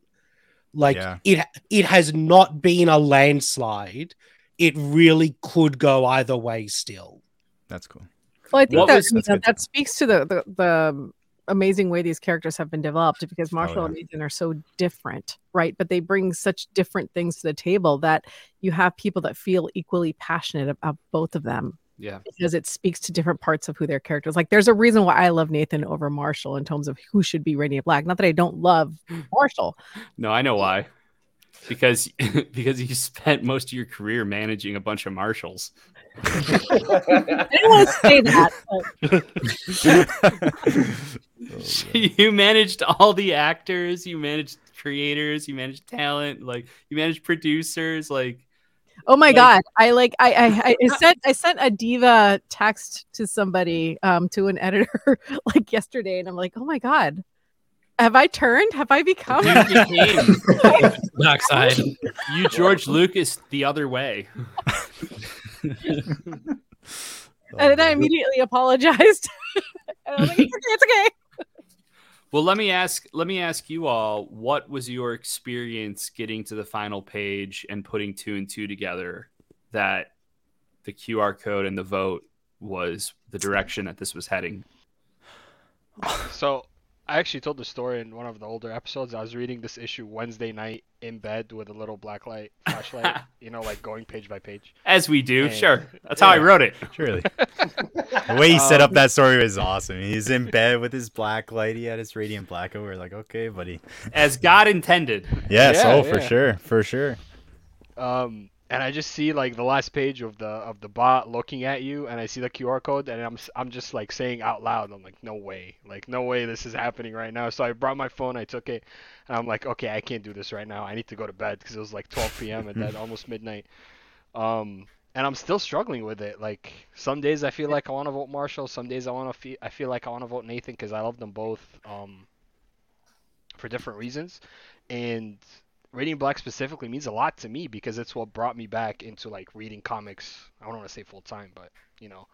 Speaker 4: Like
Speaker 3: Yeah.
Speaker 4: it it has not been a landslide. It really could go either way still.
Speaker 3: That's cool.
Speaker 9: Well, I think
Speaker 2: What
Speaker 9: that,
Speaker 2: was-
Speaker 9: you
Speaker 3: That's
Speaker 9: know, that speaks to the, the the amazing way these characters have been developed because oh, Marshall
Speaker 3: yeah.
Speaker 9: and Nathan are so different, right? But they bring such different things to the table that you have people that feel equally passionate about both of them
Speaker 2: Yeah.
Speaker 9: because it speaks to different parts of who their characters. Like, there's a reason why I love Nathan over Marshall in terms of who should be Radiant Black. Not that I don't love Marshall.
Speaker 2: No, I know why. Because because you spent most of your career managing a bunch of marshals.
Speaker 9: I didn't want to say that. but-
Speaker 2: you managed all the actors, you managed creators, you managed talent, like you managed producers, like
Speaker 9: Oh my
Speaker 2: Like-
Speaker 9: god! I like I, I I sent I sent a diva text to somebody um to an editor like yesterday, and I'm like, oh my god, have I turned? Have I become?
Speaker 2: you
Speaker 8: Dark side.
Speaker 2: you George Lucas the other way.
Speaker 9: and then I oh, immediately apologized. and I was like, it's okay, it's okay.
Speaker 2: Well, let me ask let me ask you all, what was your experience getting to the final page and putting two and two together that the QR code and the vote was the direction that this was heading?
Speaker 7: So I actually told the story in one of the older episodes. I was reading this issue Wednesday night in bed with a little black light flashlight, you know, like going page by page.
Speaker 2: As we do,
Speaker 7: Hey.
Speaker 2: sure. That's how I wrote it.
Speaker 3: Surely. The way he set up
Speaker 2: Um,
Speaker 3: that story was awesome. He's in bed with his black light. He had his radiant black. and We're like, okay, buddy.
Speaker 2: As God intended.
Speaker 3: Yes,
Speaker 7: Yeah,
Speaker 3: oh, for sure, for sure.
Speaker 7: Um, and I just see like the last page of the of the bot looking at you, and I see the QR code, and I'm I'm just like saying out loud, I'm like, no way, like no way this is happening right now. So I brought my phone, I took it, and I'm like, okay, I can't do this right now. I need to go to bed because it was like 12 p.m. at that almost midnight. Um, and I'm still struggling with it. Like some days I feel like I want to vote Marshall, some days I want to feel I feel like I want to vote Nathan because I love them both um, for different reasons, and Radiant Black specifically means a lot to me because it's what brought me back into like reading comics. I don't want to say full time, but you know,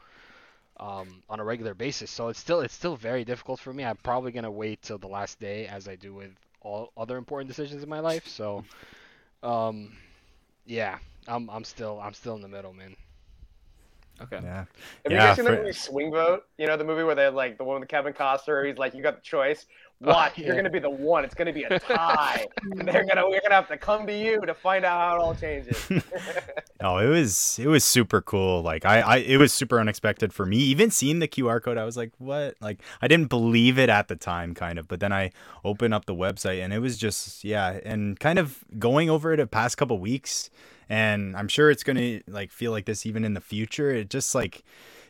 Speaker 7: um, on a regular basis. So it's still it's still very difficult for me. I'm probably gonna wait till the last day, as I do with all other important decisions in my life. So, um, yeah, I'm I'm still I'm still in the middle, man.
Speaker 2: Okay.
Speaker 3: Yeah.
Speaker 5: Have
Speaker 3: Yeah,
Speaker 5: you guys seen the movie Swing Vote? You know the movie where they like the one with Kevin Costner. He's like, you got the choice. Watch, you're gonna be the one. It's gonna be a tie. and they're gonna we're gonna have to come to you to find out how it all changes.
Speaker 3: No, it was it was super cool. Like I, I it was super unexpected for me. Even seeing the QR code, I was like, what? Like I didn't believe it at the time, kind of. But then I opened up the website and it was just yeah, and kind of going over it a past couple weeks, and I'm sure it's gonna like feel like this even in the future. It just like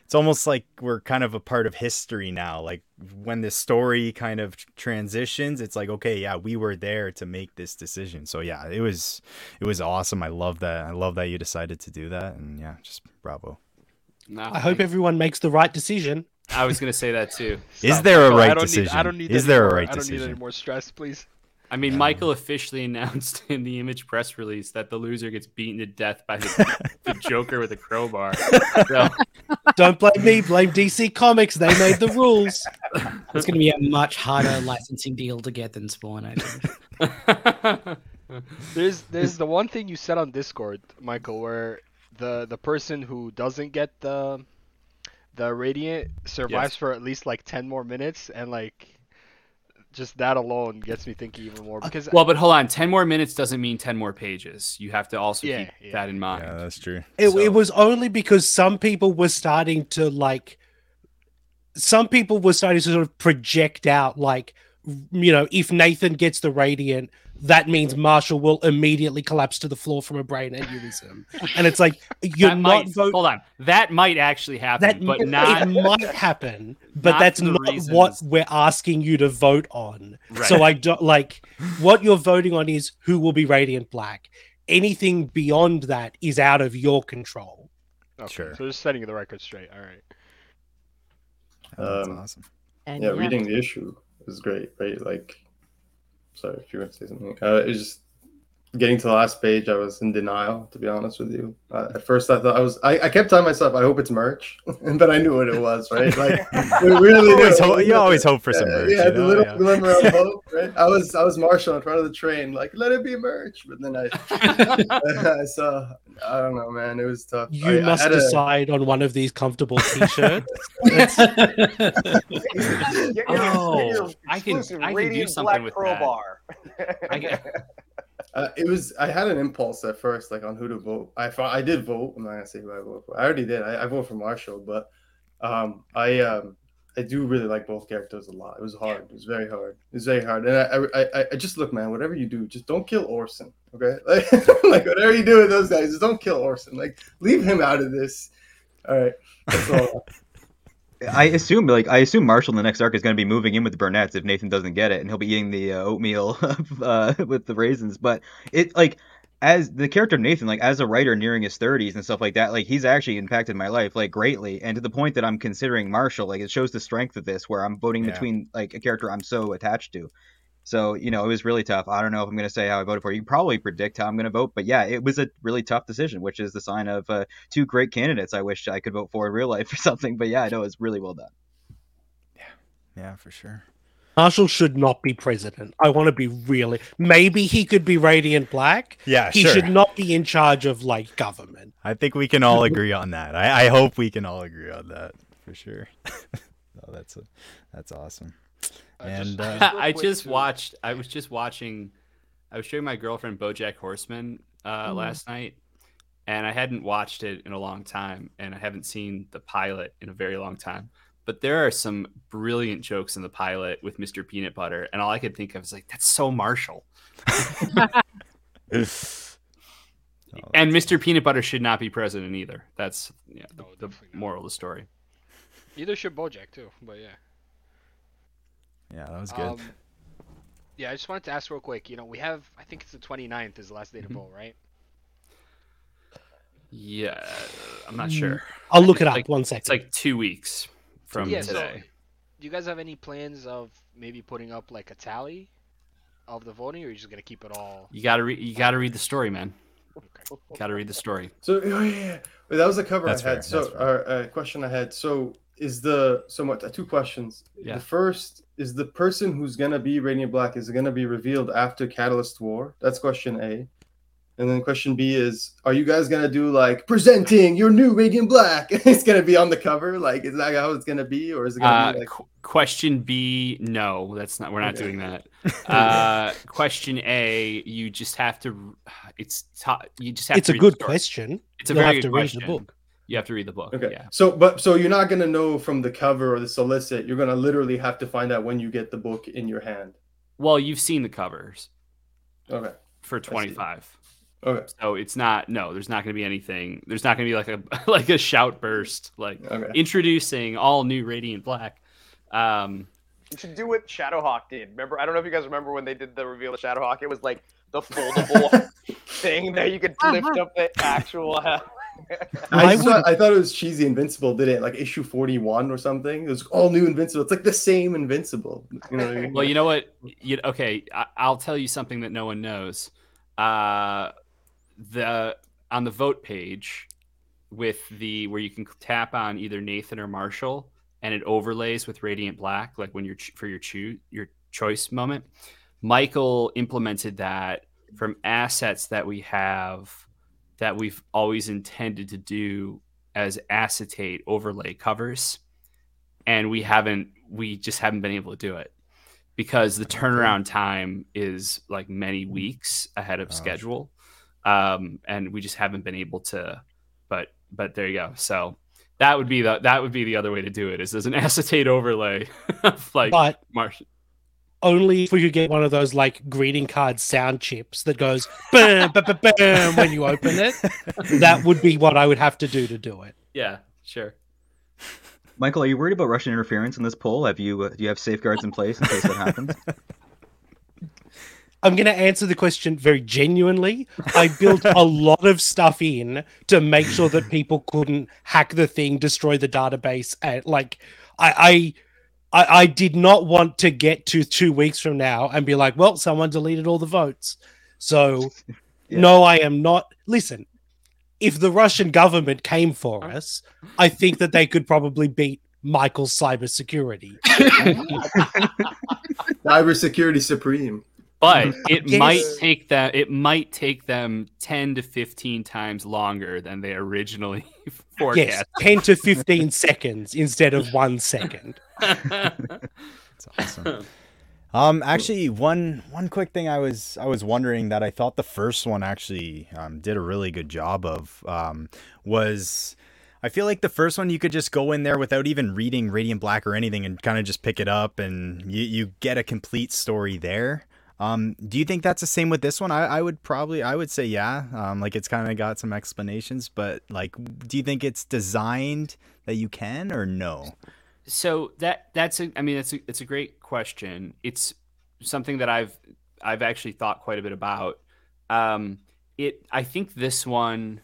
Speaker 3: it's almost like we're kind of a part of history now. Like when the story kind of transitions, it's like, okay, yeah, we were there to make this decision. So yeah, it was it was awesome. I love that. I love that you decided to do that. And yeah, just bravo.
Speaker 2: No,
Speaker 4: I hope everyone makes the right decision.
Speaker 2: I was gonna say that too.
Speaker 3: Is there a right decision?
Speaker 7: Need, I don't need
Speaker 3: Is
Speaker 7: any
Speaker 3: there a right decision?
Speaker 7: I don't need any more stress, please.
Speaker 2: I mean, Michael officially announced in the image press release that the loser gets beaten to death by the, the Joker with a crowbar. So,
Speaker 4: Don't blame me, blame DC Comics. They made the rules.
Speaker 8: It's going to be a much harder licensing deal to get than Spawn. I think.
Speaker 7: There's there's the one thing you said on Discord, Michael, where the the person who doesn't get the the radiant survives
Speaker 2: Yes.
Speaker 7: for at least like ten more minutes, and like just that alone gets me thinking even more uh, because
Speaker 2: well, but hold on. Ten more minutes doesn't mean ten more pages. You have to also
Speaker 7: Yeah,
Speaker 2: keep
Speaker 7: yeah.
Speaker 2: that in mind.
Speaker 3: Yeah, that's true.
Speaker 4: It,
Speaker 2: So-
Speaker 4: it was only because some people were starting to like some people were starting to sort of project out like you know if nathan gets the radiant that means marshall will immediately collapse to the floor from a brain aneurysm and it's like you're
Speaker 2: that
Speaker 4: not
Speaker 2: might,
Speaker 4: voting
Speaker 2: hold on. That might actually happen,
Speaker 4: that
Speaker 2: but
Speaker 4: it
Speaker 2: not.
Speaker 4: might happen but
Speaker 2: not
Speaker 4: that's not
Speaker 2: reasons-
Speaker 4: what we're asking you to vote on
Speaker 2: Right.
Speaker 4: so i don't like what you're voting on is who will be radiant black anything beyond that is out of your control
Speaker 7: Okay,
Speaker 3: Sure.
Speaker 7: So just setting the record straight. All right.
Speaker 3: Oh, that's
Speaker 1: Um,
Speaker 3: awesome.
Speaker 9: And
Speaker 1: yeah, reading the issue was great, right? Like, sorry if you want to say something. Uh, it was just getting to the last page. I was in denial, to be honest with you. Uh, at first, I thought I was. I, I kept telling myself, I hope it's merch, but I knew what it was, right? Like, we really
Speaker 3: You always,
Speaker 1: knew.
Speaker 3: hope, you always hope for some
Speaker 1: Uh,
Speaker 3: merch.
Speaker 1: yeah,
Speaker 3: you
Speaker 1: the little
Speaker 3: Yeah.
Speaker 1: glimmer of hope, right? I was I was Marshall in front of the train, like let it be merch, but then I I saw I don't know, man, it was tough.
Speaker 4: You
Speaker 1: I- I
Speaker 4: must
Speaker 1: a-
Speaker 4: decide on one of these comfortable t-shirts.
Speaker 5: Get your-
Speaker 2: Oh, I can-
Speaker 5: exclusive
Speaker 2: I can do something
Speaker 5: Black
Speaker 2: with that.
Speaker 5: crowbar.
Speaker 2: I get-
Speaker 1: Uh, it was. I had an impulse at first, like on who to vote. I thought I did vote. I'm not gonna say who I vote for. I already did. I, I voted for Marshall, but um, I um, I do really like both characters a lot. It was hard. It was very hard. It was very hard. And I, I, I, I just look, man. Whatever you do, just don't kill Orson. Okay, like, like whatever you do with those guys, just don't kill Orson. Like, leave him out of this. All right. That's all.
Speaker 6: I assume like I assume Marshall in the next arc is going to be moving in with the Burnett's if Nathan doesn't get it, and he'll be eating the uh, oatmeal uh, with the raisins. But it like as the character of Nathan, like as a writer nearing his thirties and stuff like that, like he's actually impacted my life like greatly, and to the point that I'm considering Marshall. Like it shows the strength of this, where I'm voting
Speaker 3: Yeah.
Speaker 6: between like a character I'm so attached to. So you know, it was really tough. I don't know if I'm going to say how I voted for. You can probably predict how I'm going to vote, but yeah, it was a really tough decision, which is the sign of uh, two great candidates. I wish I could vote for in real life or something, but yeah, I know it's really well done.
Speaker 3: Yeah, yeah, for sure.
Speaker 4: Marshall should not be president. I want to be really. Maybe he could be Radiant Black.
Speaker 3: Yeah,
Speaker 4: He
Speaker 3: sure.
Speaker 4: should not be in charge of like government.
Speaker 3: I think we can all agree on that. I, I hope we can all agree on that for sure. oh, that's a, that's awesome.
Speaker 7: Uh,
Speaker 3: And
Speaker 7: just-
Speaker 3: uh,
Speaker 2: I just
Speaker 7: too.
Speaker 2: watched. I was just watching. I was showing my girlfriend BoJack Horseman uh,
Speaker 9: Mhm.
Speaker 2: last night, and I hadn't watched it in a long time, and I haven't seen the pilot in a very long time. But there are some brilliant jokes in the pilot with Mr. Peanut Butter, and all I could think of is like, "That's so Marshall."
Speaker 3: Oh,
Speaker 2: and Mr. Peanut Butter should not be president either. That's yeah, the,
Speaker 7: No,
Speaker 2: the
Speaker 7: definitely not.
Speaker 2: moral of the story.
Speaker 7: Either should Bojack too, but yeah.
Speaker 3: Yeah, that was good.
Speaker 7: Um, yeah, I just wanted to ask real quick. You know, we have I think it's the 29th is the last day to
Speaker 2: Mhm.
Speaker 7: vote, right?
Speaker 2: Yeah, I'm not
Speaker 4: Mm,
Speaker 2: sure.
Speaker 4: I'll look it up
Speaker 2: Like-
Speaker 4: one second.
Speaker 2: It's like two weeks from
Speaker 7: yeah, so
Speaker 2: today.
Speaker 7: do you guys have any plans of maybe putting up like a tally of the voting, or are you just gonna keep it all?
Speaker 2: You gotta read. You gotta read the story, man.
Speaker 7: Okay.
Speaker 2: Gotta read the story.
Speaker 1: So oh, yeah, yeah. That was a cover
Speaker 3: That's
Speaker 1: I had.
Speaker 3: fair,
Speaker 1: So
Speaker 3: that's fair.
Speaker 1: or a question I had. So is the so much two questions.
Speaker 2: Yeah.
Speaker 1: The first is the person who's gonna be Radiant Black is gonna be revealed after Catalyst War? That's question A. And then question B is, are you guys gonna do like presenting your new Radiant Black? it's gonna be on the cover, like is that how it's gonna be, or is it gonna
Speaker 2: Uh,
Speaker 1: be like
Speaker 2: qu- question B, no, that's not. We're not
Speaker 1: Okay.
Speaker 2: doing that. Uh, question A, you just have to. It's t- you just have.
Speaker 4: To it's
Speaker 2: to
Speaker 4: a good
Speaker 2: story.
Speaker 4: question.
Speaker 2: It's a
Speaker 4: You'll
Speaker 2: very
Speaker 4: have
Speaker 2: good
Speaker 4: to read the
Speaker 2: question.
Speaker 4: book.
Speaker 2: You have to read the book.
Speaker 1: okay?
Speaker 2: Yeah.
Speaker 1: So but so you're not gonna know from the cover or the solicit. You're gonna literally have to find out when you get the book in your hand.
Speaker 2: Well, you've seen the covers
Speaker 1: Okay.
Speaker 2: for 25.
Speaker 1: Okay.
Speaker 2: So it's not no, there's not going to be anything. There's not going to be like a like a shout burst like
Speaker 1: Okay.
Speaker 2: introducing all new Radiant Black. Um
Speaker 5: You should do what Shadowhawk did. Remember? I don't know if you guys remember when they did the reveal of Shadowhawk. It was like the foldable thing that you could lift up the actual.
Speaker 1: I,
Speaker 4: I
Speaker 1: just thought, I thought it was cheesy Invincible, did it? Like issue 41 or something. It was all new Invincible. It's like the same Invincible. You know what I mean?
Speaker 2: well, you know what? You, okay, I, I'll tell you something that no one knows. Uh the on the vote page with the where you can tap on either Nathan or Marshall and it overlays with Radiant Black like when you're ch- for your choose your choice moment. Michael implemented that from assets that we have that we've always intended to do as acetate overlay covers and we haven't we just haven't been able to do it because the turnaround time is like many weeks ahead of
Speaker 3: Oh.
Speaker 2: schedule um and we just haven't been able to but but there you go so that would be the that would be the other way to do it is as an acetate overlay of like
Speaker 4: but
Speaker 2: Marsh.
Speaker 4: Only if we could get one of those like greeting card sound chips that goes bam, bam, bam, bam when you open it. That would be what I would have to do to do it.
Speaker 2: yeah sure
Speaker 6: Michael, are you worried about Russian interference in this poll? Have you uh, do you have safeguards in place in case that happens?
Speaker 4: I'm going to answer the question very genuinely. I built a lot of stuff in to make sure that people couldn't hack the thing, destroy the database. And like, I, I, I, I did not want to get to two weeks from now and be like, well, someone deleted all the votes. So,
Speaker 6: Yeah.
Speaker 4: no, I am not. Listen, if the Russian government came for us, I think that they could probably beat Michael's cybersecurity.
Speaker 1: Cybersecurity Supreme.
Speaker 2: But it
Speaker 4: Yes.
Speaker 2: might take them it might take them 10 to 15 times longer than they originally
Speaker 4: Yes, 10 to 15 seconds instead of one second.
Speaker 3: That's awesome. Um, actually, one one quick thing I was I was wondering that I thought the first one actually um, did a really good job of um, was I feel like the first one you could just go in there without even reading Radiant Black or anything and kind of just pick it up and you you get a complete story there. Um, do you think that's the same with this one? I, I would probably I would say yeah. Um, like it's kind of got some explanations, but like, do you think it's designed that you can or no?
Speaker 2: so that that's a i mean it's a it's a great question it's something that i've i've actually thought quite a bit about um it i think this one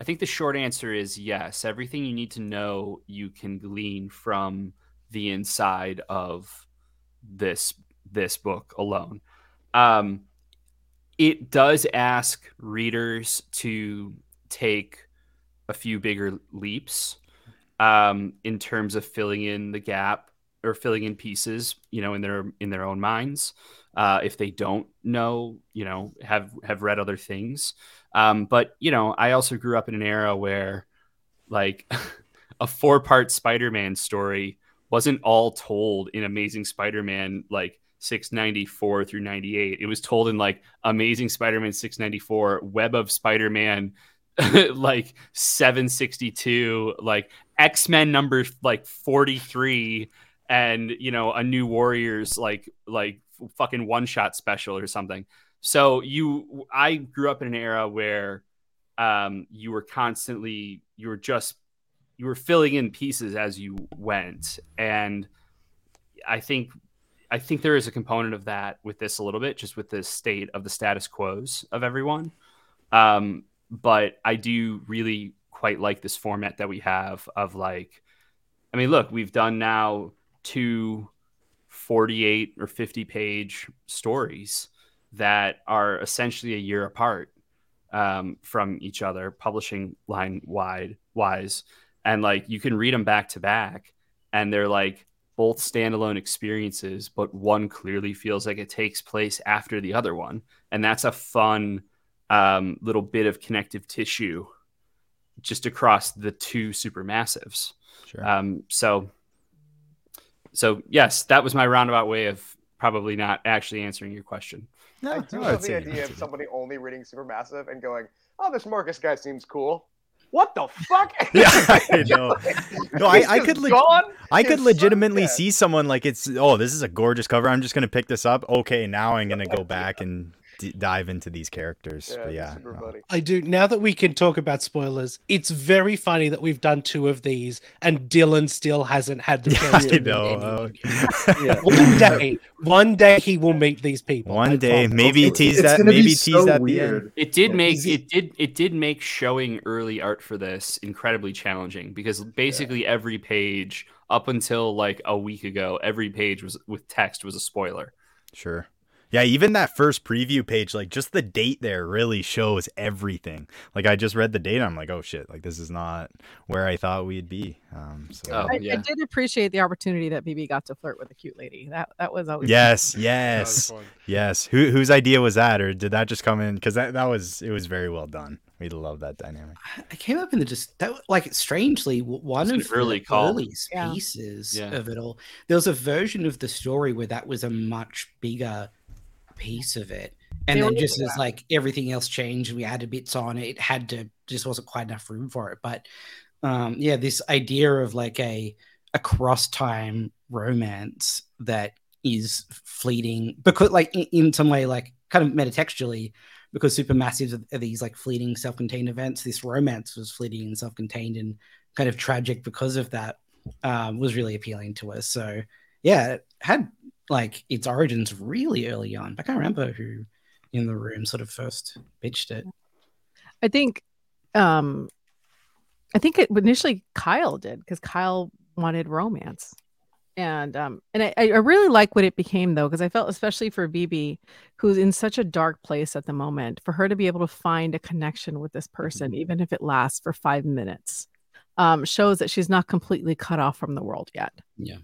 Speaker 2: i think the short answer is yes everything you need to know you can glean from the inside of this this book alone um it does ask readers to take a few bigger leaps um, in terms of filling in the gap or filling in pieces, you know, in their in their own minds. Uh, if they don't know, you know, have have read other things. Um, but you know, I also grew up in an era where, like, a four part Spider Man story wasn't all told in Amazing Spider Man like 694 through 98. It was told in like Amazing Spider Man 694, Web of Spider Man like 762 like x-men number like 43 and you know a new warriors like like fucking one shot special or something so you i grew up in an era where um, you were constantly you were just you were filling in pieces as you went and i think i think there is a component of that with this a little bit just with the state of the status quos of everyone. Um, but i do really quite like this format that we have of like i mean look we've done now two 48 or 50 page stories that are essentially a year apart um, from each other, publishing line wide wise, and like you can read them back to back, and they're like both standalone experiences, but one clearly feels like it takes place after the other one, and that's a fun um, little bit of connective tissue just across the two supermassives.
Speaker 3: Sure.
Speaker 2: Um, so, so yes, that was my roundabout way of probably not actually answering your question.
Speaker 3: No,
Speaker 5: I do
Speaker 3: no,
Speaker 5: love the idea of somebody only reading Supermassive and going, "Oh, this Marcus guy seems cool." What the fuck?
Speaker 3: Yeah, I know. No, I- I could
Speaker 5: gone?
Speaker 3: I could legitimately see someone like it's oh this is a gorgeous cover. I'm just gonna pick this up. Okay, now I'm gonna go back and d- dive into these characters.
Speaker 5: Yeah,
Speaker 3: but yeah,
Speaker 5: super
Speaker 3: no.
Speaker 5: funny.
Speaker 4: I do. Now that we can talk about spoilers, it's very funny that we've done two of these and Dylan still hasn't had the chance
Speaker 3: I
Speaker 4: to meet
Speaker 3: know.
Speaker 4: Uh,
Speaker 1: yeah.
Speaker 4: One day, one day he will meet these people.
Speaker 3: One day,
Speaker 4: promise.
Speaker 3: maybe
Speaker 1: It's-
Speaker 3: tease that.
Speaker 1: gonna
Speaker 3: Maybe tease
Speaker 1: so
Speaker 3: that at the end.
Speaker 1: weird.
Speaker 2: It did
Speaker 1: Yeah.
Speaker 2: make
Speaker 1: it-
Speaker 2: it did it did make showing early art for this incredibly challenging because basically every page up until like a week ago, every page was with text was a spoiler.
Speaker 3: Sure. Yeah, even that first preview page, like just the date there really shows everything. Like I just read the date, I'm like, oh shit, like this is not where I thought we'd be. Um, so
Speaker 2: Oh,
Speaker 9: I, I did appreciate the opportunity that BB got to flirt with a cute lady. That that was always
Speaker 3: yes,
Speaker 7: That was
Speaker 3: yes, yes. Who whose idea was that, or did that just come in? Because that that was it was very well done. We love that dynamic.
Speaker 8: I came up in the just that like strangely one of
Speaker 2: early
Speaker 8: the
Speaker 2: call.
Speaker 8: earliest
Speaker 9: Yeah.
Speaker 8: pieces
Speaker 2: Yeah.
Speaker 8: of it all. There was a version of the story where that was a much bigger piece of it, and
Speaker 9: They
Speaker 8: then just as like everything else changed, we added bits on it. Had to just wasn't quite enough room for it. But um, yeah, this idea of like a a cross time romance that is fleeting because like in, in some way like kind of metatextually because supermassives are, are these like fleeting self-contained events this romance was fleeting and self-contained and kind of tragic because of that um, was really appealing to us so yeah it had like its origins really early on i can't remember who in the room sort of first pitched it
Speaker 9: I think um I think it initially Kyle did because Kyle wanted romance. And um and I, I really like what it became though, because I felt especially for BB, who's in such a dark place at the moment, for her to be able to find a connection with this person, even if it lasts for five minutes, um, shows that she's not completely cut off from the world yet.
Speaker 8: Yeah.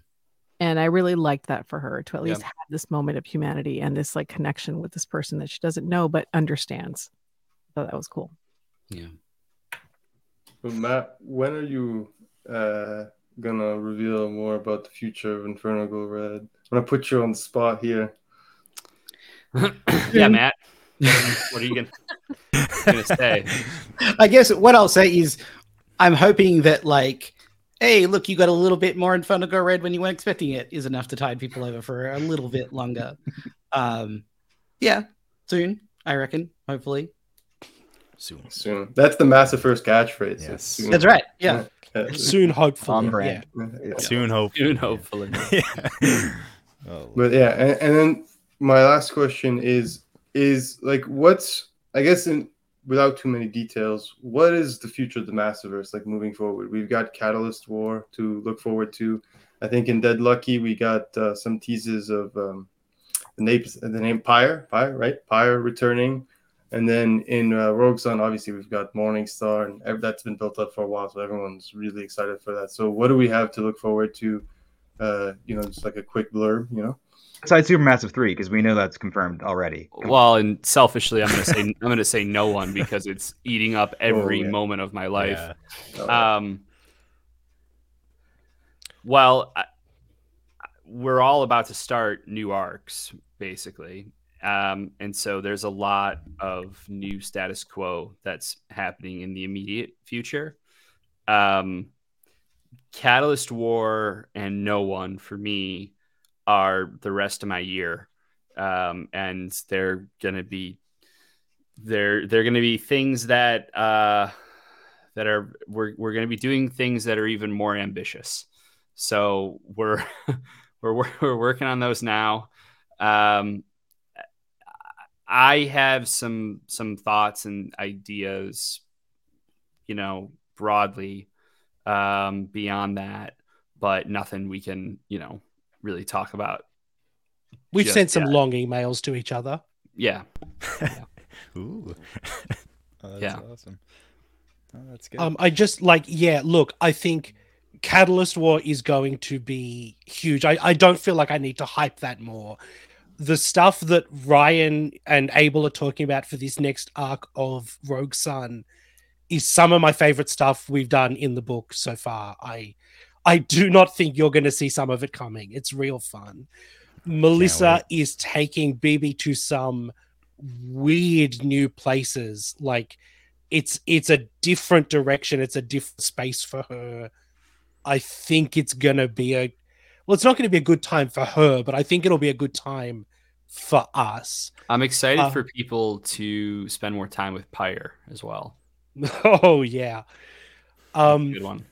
Speaker 9: And I really liked that for her to at
Speaker 2: Yeah.
Speaker 9: least have this moment of humanity and this like connection with this person that she doesn't know but understands. So that was cool.
Speaker 8: yeah
Speaker 1: But Matt, when are you uh, gonna reveal more about the future of Inferno Girl Red? I'm gonna put you on the spot here.
Speaker 2: yeah, Matt. What are you gonna, gonna say?
Speaker 8: I guess what I'll say is I'm hoping that like, hey, look, you got a little bit more in front of Girl Red when you weren't expecting it is enough to tide people over for a little bit longer. um yeah, soon, I reckon, hopefully.
Speaker 3: Soon.
Speaker 1: Soon. That's the Massiverse catchphrase. It's
Speaker 3: Yes.
Speaker 1: soon.
Speaker 8: That's right. Yeah.
Speaker 1: Yeah.
Speaker 4: Soon, hopefully.
Speaker 6: On brand.
Speaker 1: Yeah.
Speaker 3: Soon, hopefully.
Speaker 2: Soon, hopefully.
Speaker 3: yeah. Oh,
Speaker 1: But yeah, and, and then my last question is is like what's I guess in without too many details, what is the future of the Massiverse like moving forward? We've got Catalyst War to look forward to. I think in Dead Lucky we got uh, some teases of um, the name the name Pyre, Pyre, right? Pyre returning. And then in uh, Rogue Sun, obviously we've got Morningstar, and ev- that's been built up for a while, so everyone's really excited for that. So, what do we have to look forward to? Uh, you know, just like a quick blurb, you know.
Speaker 6: Besides Supermassive three, because we know that's confirmed already.
Speaker 2: Well, and selfishly, I'm gonna say I'm gonna say no one because it's eating up every
Speaker 1: yeah.
Speaker 2: moment of my life.
Speaker 3: yeah.
Speaker 1: Uh,
Speaker 2: Um, well, I, we're all about to start new arcs, basically. Um, and so there's a lot of new status quo that's happening in the immediate future. Um, Catalyst War and No One for me are the rest of my year. Um, and they're going to be there are going to be things that uh, that are we're we're going to be doing things that are even more ambitious. So we're we're we're working on those now. Um, I have some some thoughts and ideas, you know, broadly um, beyond that, but nothing we can, you know, really talk about.
Speaker 4: We've
Speaker 2: just
Speaker 4: sent some
Speaker 2: yet.
Speaker 4: long emails to each other.
Speaker 2: Yeah,
Speaker 3: Ooh. oh, that's
Speaker 2: Yeah.
Speaker 3: awesome. Oh, that's good.
Speaker 4: Um, I just like, yeah, look, I think Catalyst War is going to be huge. I, I don't feel like I need to hype that more. The stuff that Ryan and Abel are talking about for this next arc of Rogue Sun is some of my favorite stuff we've done in the book so far. I I do not think you're going to see some of it coming. It's real fun. Melissa is taking BB to some weird new places. Like it's it's a different direction. It's a different space for her. I think it's gonna be a well, it's not going to be a good time for her, but I think it'll be a good time for us.
Speaker 2: I'm excited
Speaker 4: Uh,
Speaker 2: for people to spend more time with Pyre as well.
Speaker 4: Oh yeah. Um
Speaker 2: Good one.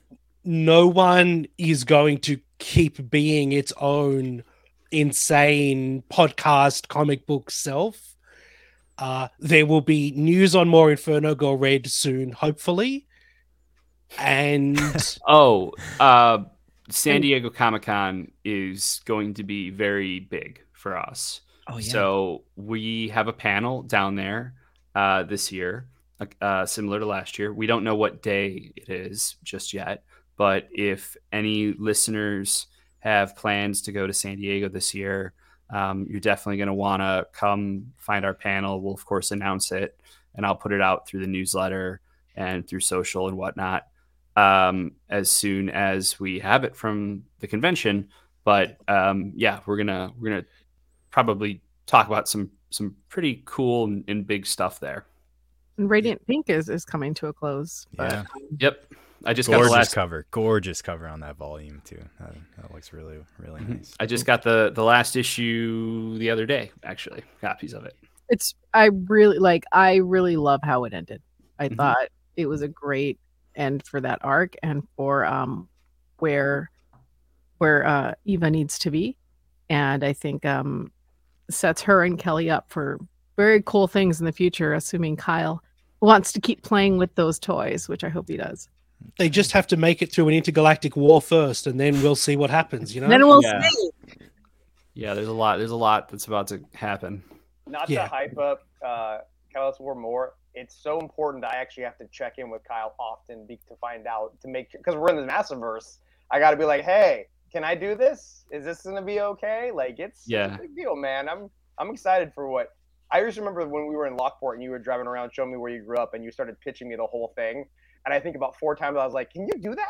Speaker 4: No one is going to keep being its own insane podcast comic book self. Uh, there will be news on more Inferno Girl Red soon, hopefully. And
Speaker 2: Oh, uh, San Diego Comic Con is going to be very big for us.
Speaker 8: Oh yeah.
Speaker 2: So we have a panel down there uh, this year, uh, similar to last year. We don't know what day it is just yet, but if any listeners have plans to go to San Diego this year, um, you're definitely going to want to come find our panel. We'll of course announce it, and I'll put it out through the newsletter and through social and whatnot um, as soon as we have it from the convention. But um, yeah, we're gonna we're gonna probably talk about some some pretty cool and, and big stuff there.
Speaker 9: And Radiant Pink is is coming to a close. But,
Speaker 3: Yeah.
Speaker 9: um,
Speaker 2: Yep, I just got the last
Speaker 3: cover. Gorgeous cover on that volume too. That, that looks really, really
Speaker 2: Mhm.
Speaker 3: nice.
Speaker 2: I just got the the last issue the other day. Actually, copies of it.
Speaker 9: it's I really like I really love how it ended. I
Speaker 2: Mhm.
Speaker 9: thought it was a great end for that arc and for um where where uh Eva needs to be. And I think um sets her and Kelly up for very cool things in the future, assuming Kyle wants to keep playing with those toys, which I hope he does.
Speaker 4: They just have to make it through an intergalactic war first, and then we'll see what happens. You know,
Speaker 9: Then we'll
Speaker 2: Yeah.
Speaker 9: see.
Speaker 2: Yeah, there's a lot. There's a lot that's about to happen.
Speaker 5: Not
Speaker 4: Yeah.
Speaker 5: to hype up uh, Catalyst War more. It's so important that I actually have to check in with Kyle often be, to find out to make because we're in the Massiverse. I got to be like, hey, can I do this? Is this gonna be okay? Like, it's, it's
Speaker 2: Yeah.
Speaker 5: a big deal, man. I'm I'm excited for what. I just remember when we were in Lockport and you were driving around showing me where you grew up and you started pitching me the whole thing. And I think about four times I was like, can you do that?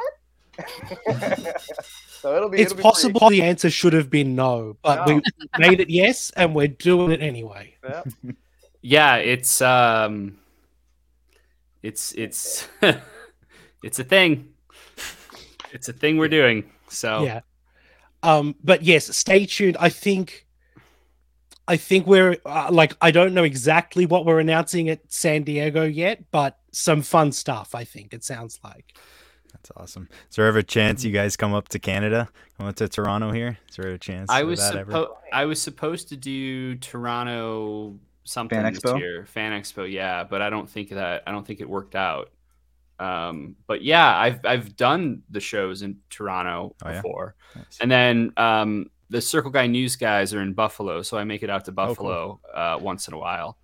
Speaker 5: so it'll be.
Speaker 4: it's
Speaker 5: it'll be pretty-
Speaker 4: possible the answer should have been no, but
Speaker 5: No.
Speaker 4: we made it yes, and we're doing it anyway.
Speaker 5: Yeah.
Speaker 2: Yeah, it's um, it's it's it's a thing. It's a thing we're doing. So
Speaker 4: Yeah. Um, but yes, stay tuned. I think, I think we're uh, like I don't know exactly what we're announcing at San Diego yet, but some fun stuff. I think it sounds like.
Speaker 3: That's awesome. Is there ever a chance you guys come up to Canada? Come up to Toronto here? Is there a chance?
Speaker 2: I was
Speaker 3: that
Speaker 2: supposed I was supposed to do Toronto something
Speaker 6: Fan
Speaker 2: this year, Fan Expo, yeah, but I don't think that I don't think it worked out. Um, but yeah, I've I've done the shows in Toronto
Speaker 3: Oh, yeah?
Speaker 2: before,
Speaker 3: Nice.
Speaker 2: and then um, the Circle Guy News guys are in Buffalo, so I make it out to
Speaker 3: Oh, cool.
Speaker 2: Buffalo uh, once in a while.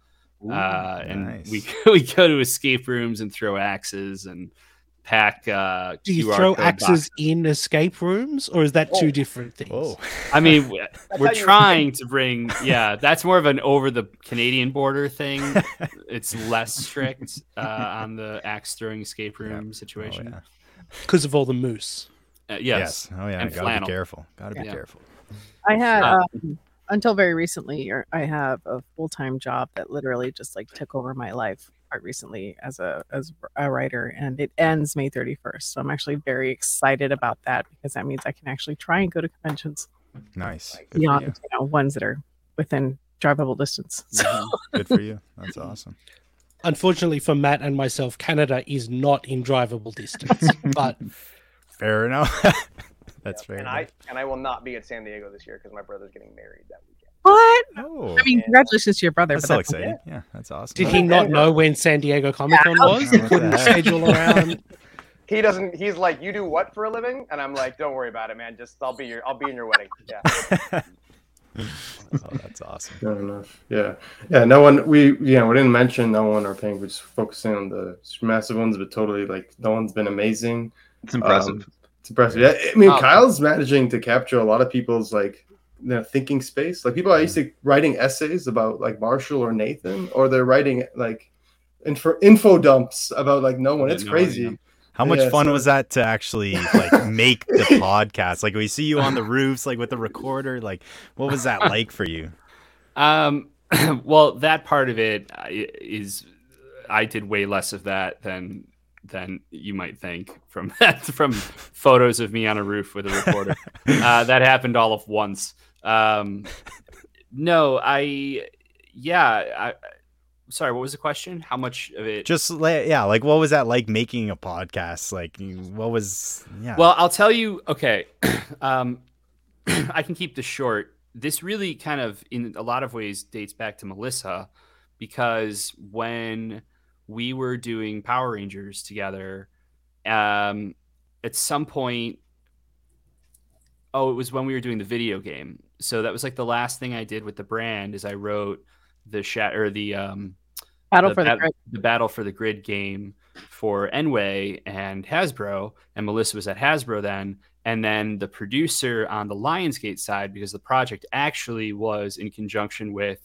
Speaker 2: uh, and
Speaker 3: nice.
Speaker 2: we we go to escape rooms and throw axes and pack. Uh,
Speaker 4: Do you
Speaker 2: QR
Speaker 4: throw axes
Speaker 2: boxes.
Speaker 4: in escape rooms, or is that two different things?
Speaker 3: Whoa.
Speaker 2: I mean, we're
Speaker 5: you-
Speaker 2: trying to bring. Yeah, that's more of an over the Canadian border thing. It's less strict uh, on the axe throwing escape room
Speaker 3: Oh,
Speaker 2: situation.
Speaker 3: yeah.
Speaker 4: Because of all the moose.
Speaker 2: Uh, yes.
Speaker 3: Oh yeah.
Speaker 2: And
Speaker 3: Gotta
Speaker 2: flannel.
Speaker 3: be careful. Gotta be
Speaker 2: Yeah.
Speaker 3: careful.
Speaker 9: I had
Speaker 2: Uh,
Speaker 9: um, until very recently, I have a full time job that literally just like took over my life quite recently as a as a writer, and it ends May thirty first. So I'm actually very excited about that because that means I can actually try and go to conventions
Speaker 3: Nice. Good for
Speaker 9: beyond
Speaker 3: you.
Speaker 9: you know ones that are within drivable distance. So
Speaker 2: Mhm.
Speaker 3: Good for you. That's awesome.
Speaker 4: unfortunately for Matt and myself, Canada is not in drivable distance. but
Speaker 3: fair enough. That's fair.
Speaker 5: And I and I will not be at San Diego this year because my brother's getting married that weekend.
Speaker 9: What?
Speaker 3: Oh,
Speaker 9: I mean, congratulations to your brother.
Speaker 3: that's
Speaker 9: but
Speaker 3: so
Speaker 9: that's
Speaker 3: exciting. Yeah, that's awesome.
Speaker 4: did he not know when San Diego Comic Con
Speaker 9: Yeah.
Speaker 4: was? He couldn't schedule around.
Speaker 5: He doesn't. He's like, you do what for a living? And I'm like, don't worry about it, man. Just I'll be your. I'll be in your wedding. Yeah.
Speaker 3: oh, that's awesome.
Speaker 1: Fair enough. Yeah, yeah. No one. We yeah. We didn't mention no one or thing. We're just focusing on the massive ones, but totally like no one's been amazing.
Speaker 6: It's impressive.
Speaker 1: Um, it's impressive. Yeah, I mean,
Speaker 5: Oh.
Speaker 1: Kyle's managing to capture a lot of people's like you know, thinking space. Like people are used to writing essays about like Marshall or Nathan, or they're writing like info info dumps about like no one. It's
Speaker 2: no
Speaker 1: crazy.
Speaker 2: yeah.
Speaker 3: How much
Speaker 1: Yeah,
Speaker 3: fun
Speaker 1: so-
Speaker 3: was that to actually like make the podcast? Like we see you on the roofs, like with the recorder. Like, what was that like for you?
Speaker 2: Um, well, that part of it i- is I did way less of that than than you might think from that from photos of me on a roof with a reporter. uh, that happened all of once. Um, no, I yeah. I, sorry, what was the question? How much of it?
Speaker 3: Just like yeah, like what was that like making a podcast? Like, what was yeah?
Speaker 2: Well, I'll tell you. Okay, um, I can keep this short. This really kind of, in a lot of ways, dates back to Melissa, because when we were doing Power Rangers together, um, at some point, oh, it was when we were doing the video game. So that was like the last thing I did with the brand. Is I wrote the shat or the um,
Speaker 9: Battle for the
Speaker 2: bat- the battle for the grid game for nWay and Hasbro, and Melissa was at Hasbro then. And then the producer on the Lionsgate side, because the project actually was in conjunction with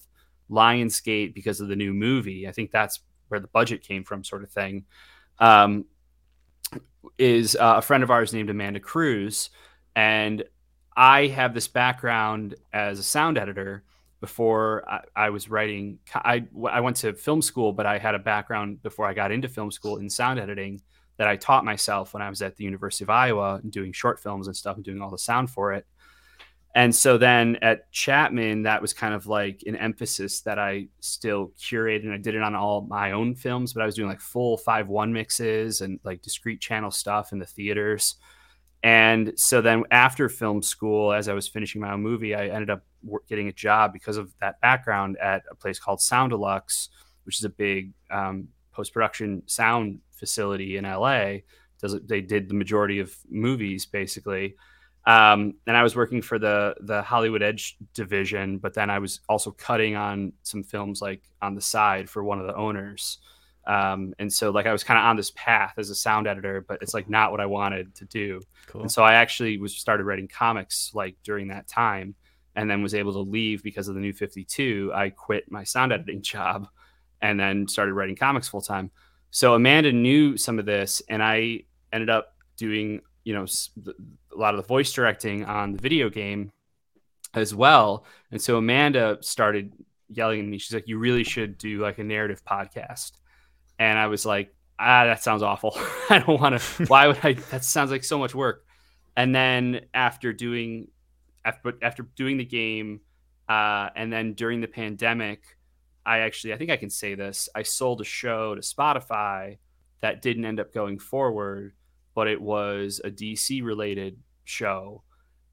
Speaker 2: Lionsgate because of the new movie. I think that's where the budget came from, sort of thing. Um, is uh, a friend of ours named Amanda Cruz, and I have this background as a sound editor before I, I was writing. I, I went to film school, but I had a background before I got into film school in sound editing that I taught myself when I was at the University of Iowa doing short films and stuff and doing all the sound for it. And so then at Chapman, that was kind of like an emphasis that I still curated. And I did it on all my own films, but I was doing like full 5 1 mixes and like discrete channel stuff in the theaters. And so then after film school, as I was finishing my own movie, I ended up getting a job because of that background at a place called Soundelux, which is a big um, post production sound facility in LA. Does they did the majority of movies basically. Um, and I was working for the the Hollywood Edge division, but then I was also cutting on some films like on the side for one of the owners. Um, and so like I was kind of on this path as a sound editor, but it's like not what I wanted to do.
Speaker 3: cool.
Speaker 2: And so I actually was started writing comics like during that time and then was able to leave because of the new 52. I quit my sound editing job and then started writing comics full time. So Amanda knew some of this and I ended up doing, you know, a lot of the voice directing on the video game as well. And so Amanda started yelling at me. She's like, "You really should do like a narrative podcast." And I was like, "Ah, that sounds awful. I don't want to. Why would I? That sounds like so much work." And then after doing, after after doing the game, uh, and then during the pandemic, I actually I think I can say this. I sold a show to Spotify that didn't end up going forward, but it was a DC related show.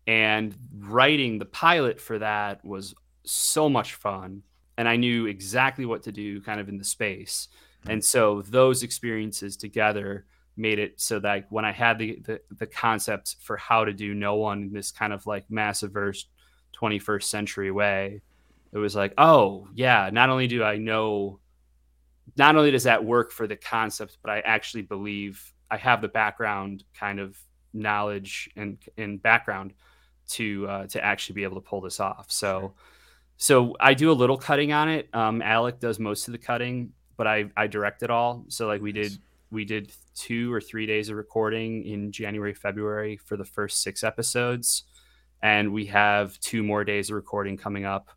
Speaker 2: And writing the pilot for that was so much fun. And I knew exactly what to do kind of in the space. Hmm. And so those experiences together made it so that when I had the, the, the concept for how to do no one in this kind of like Massiverse 21st century way, it was like, oh, yeah, not only do I know, not only does that work for the concept, but I actually believe I have the background kind of knowledge and, and background to uh, to actually be able to pull this off. So so I do a little cutting on it. Um, Alec does most of the cutting, but I I direct it all. So like we did we did two or three days of recording in January February for the first six episodes, and we have two more days of recording coming up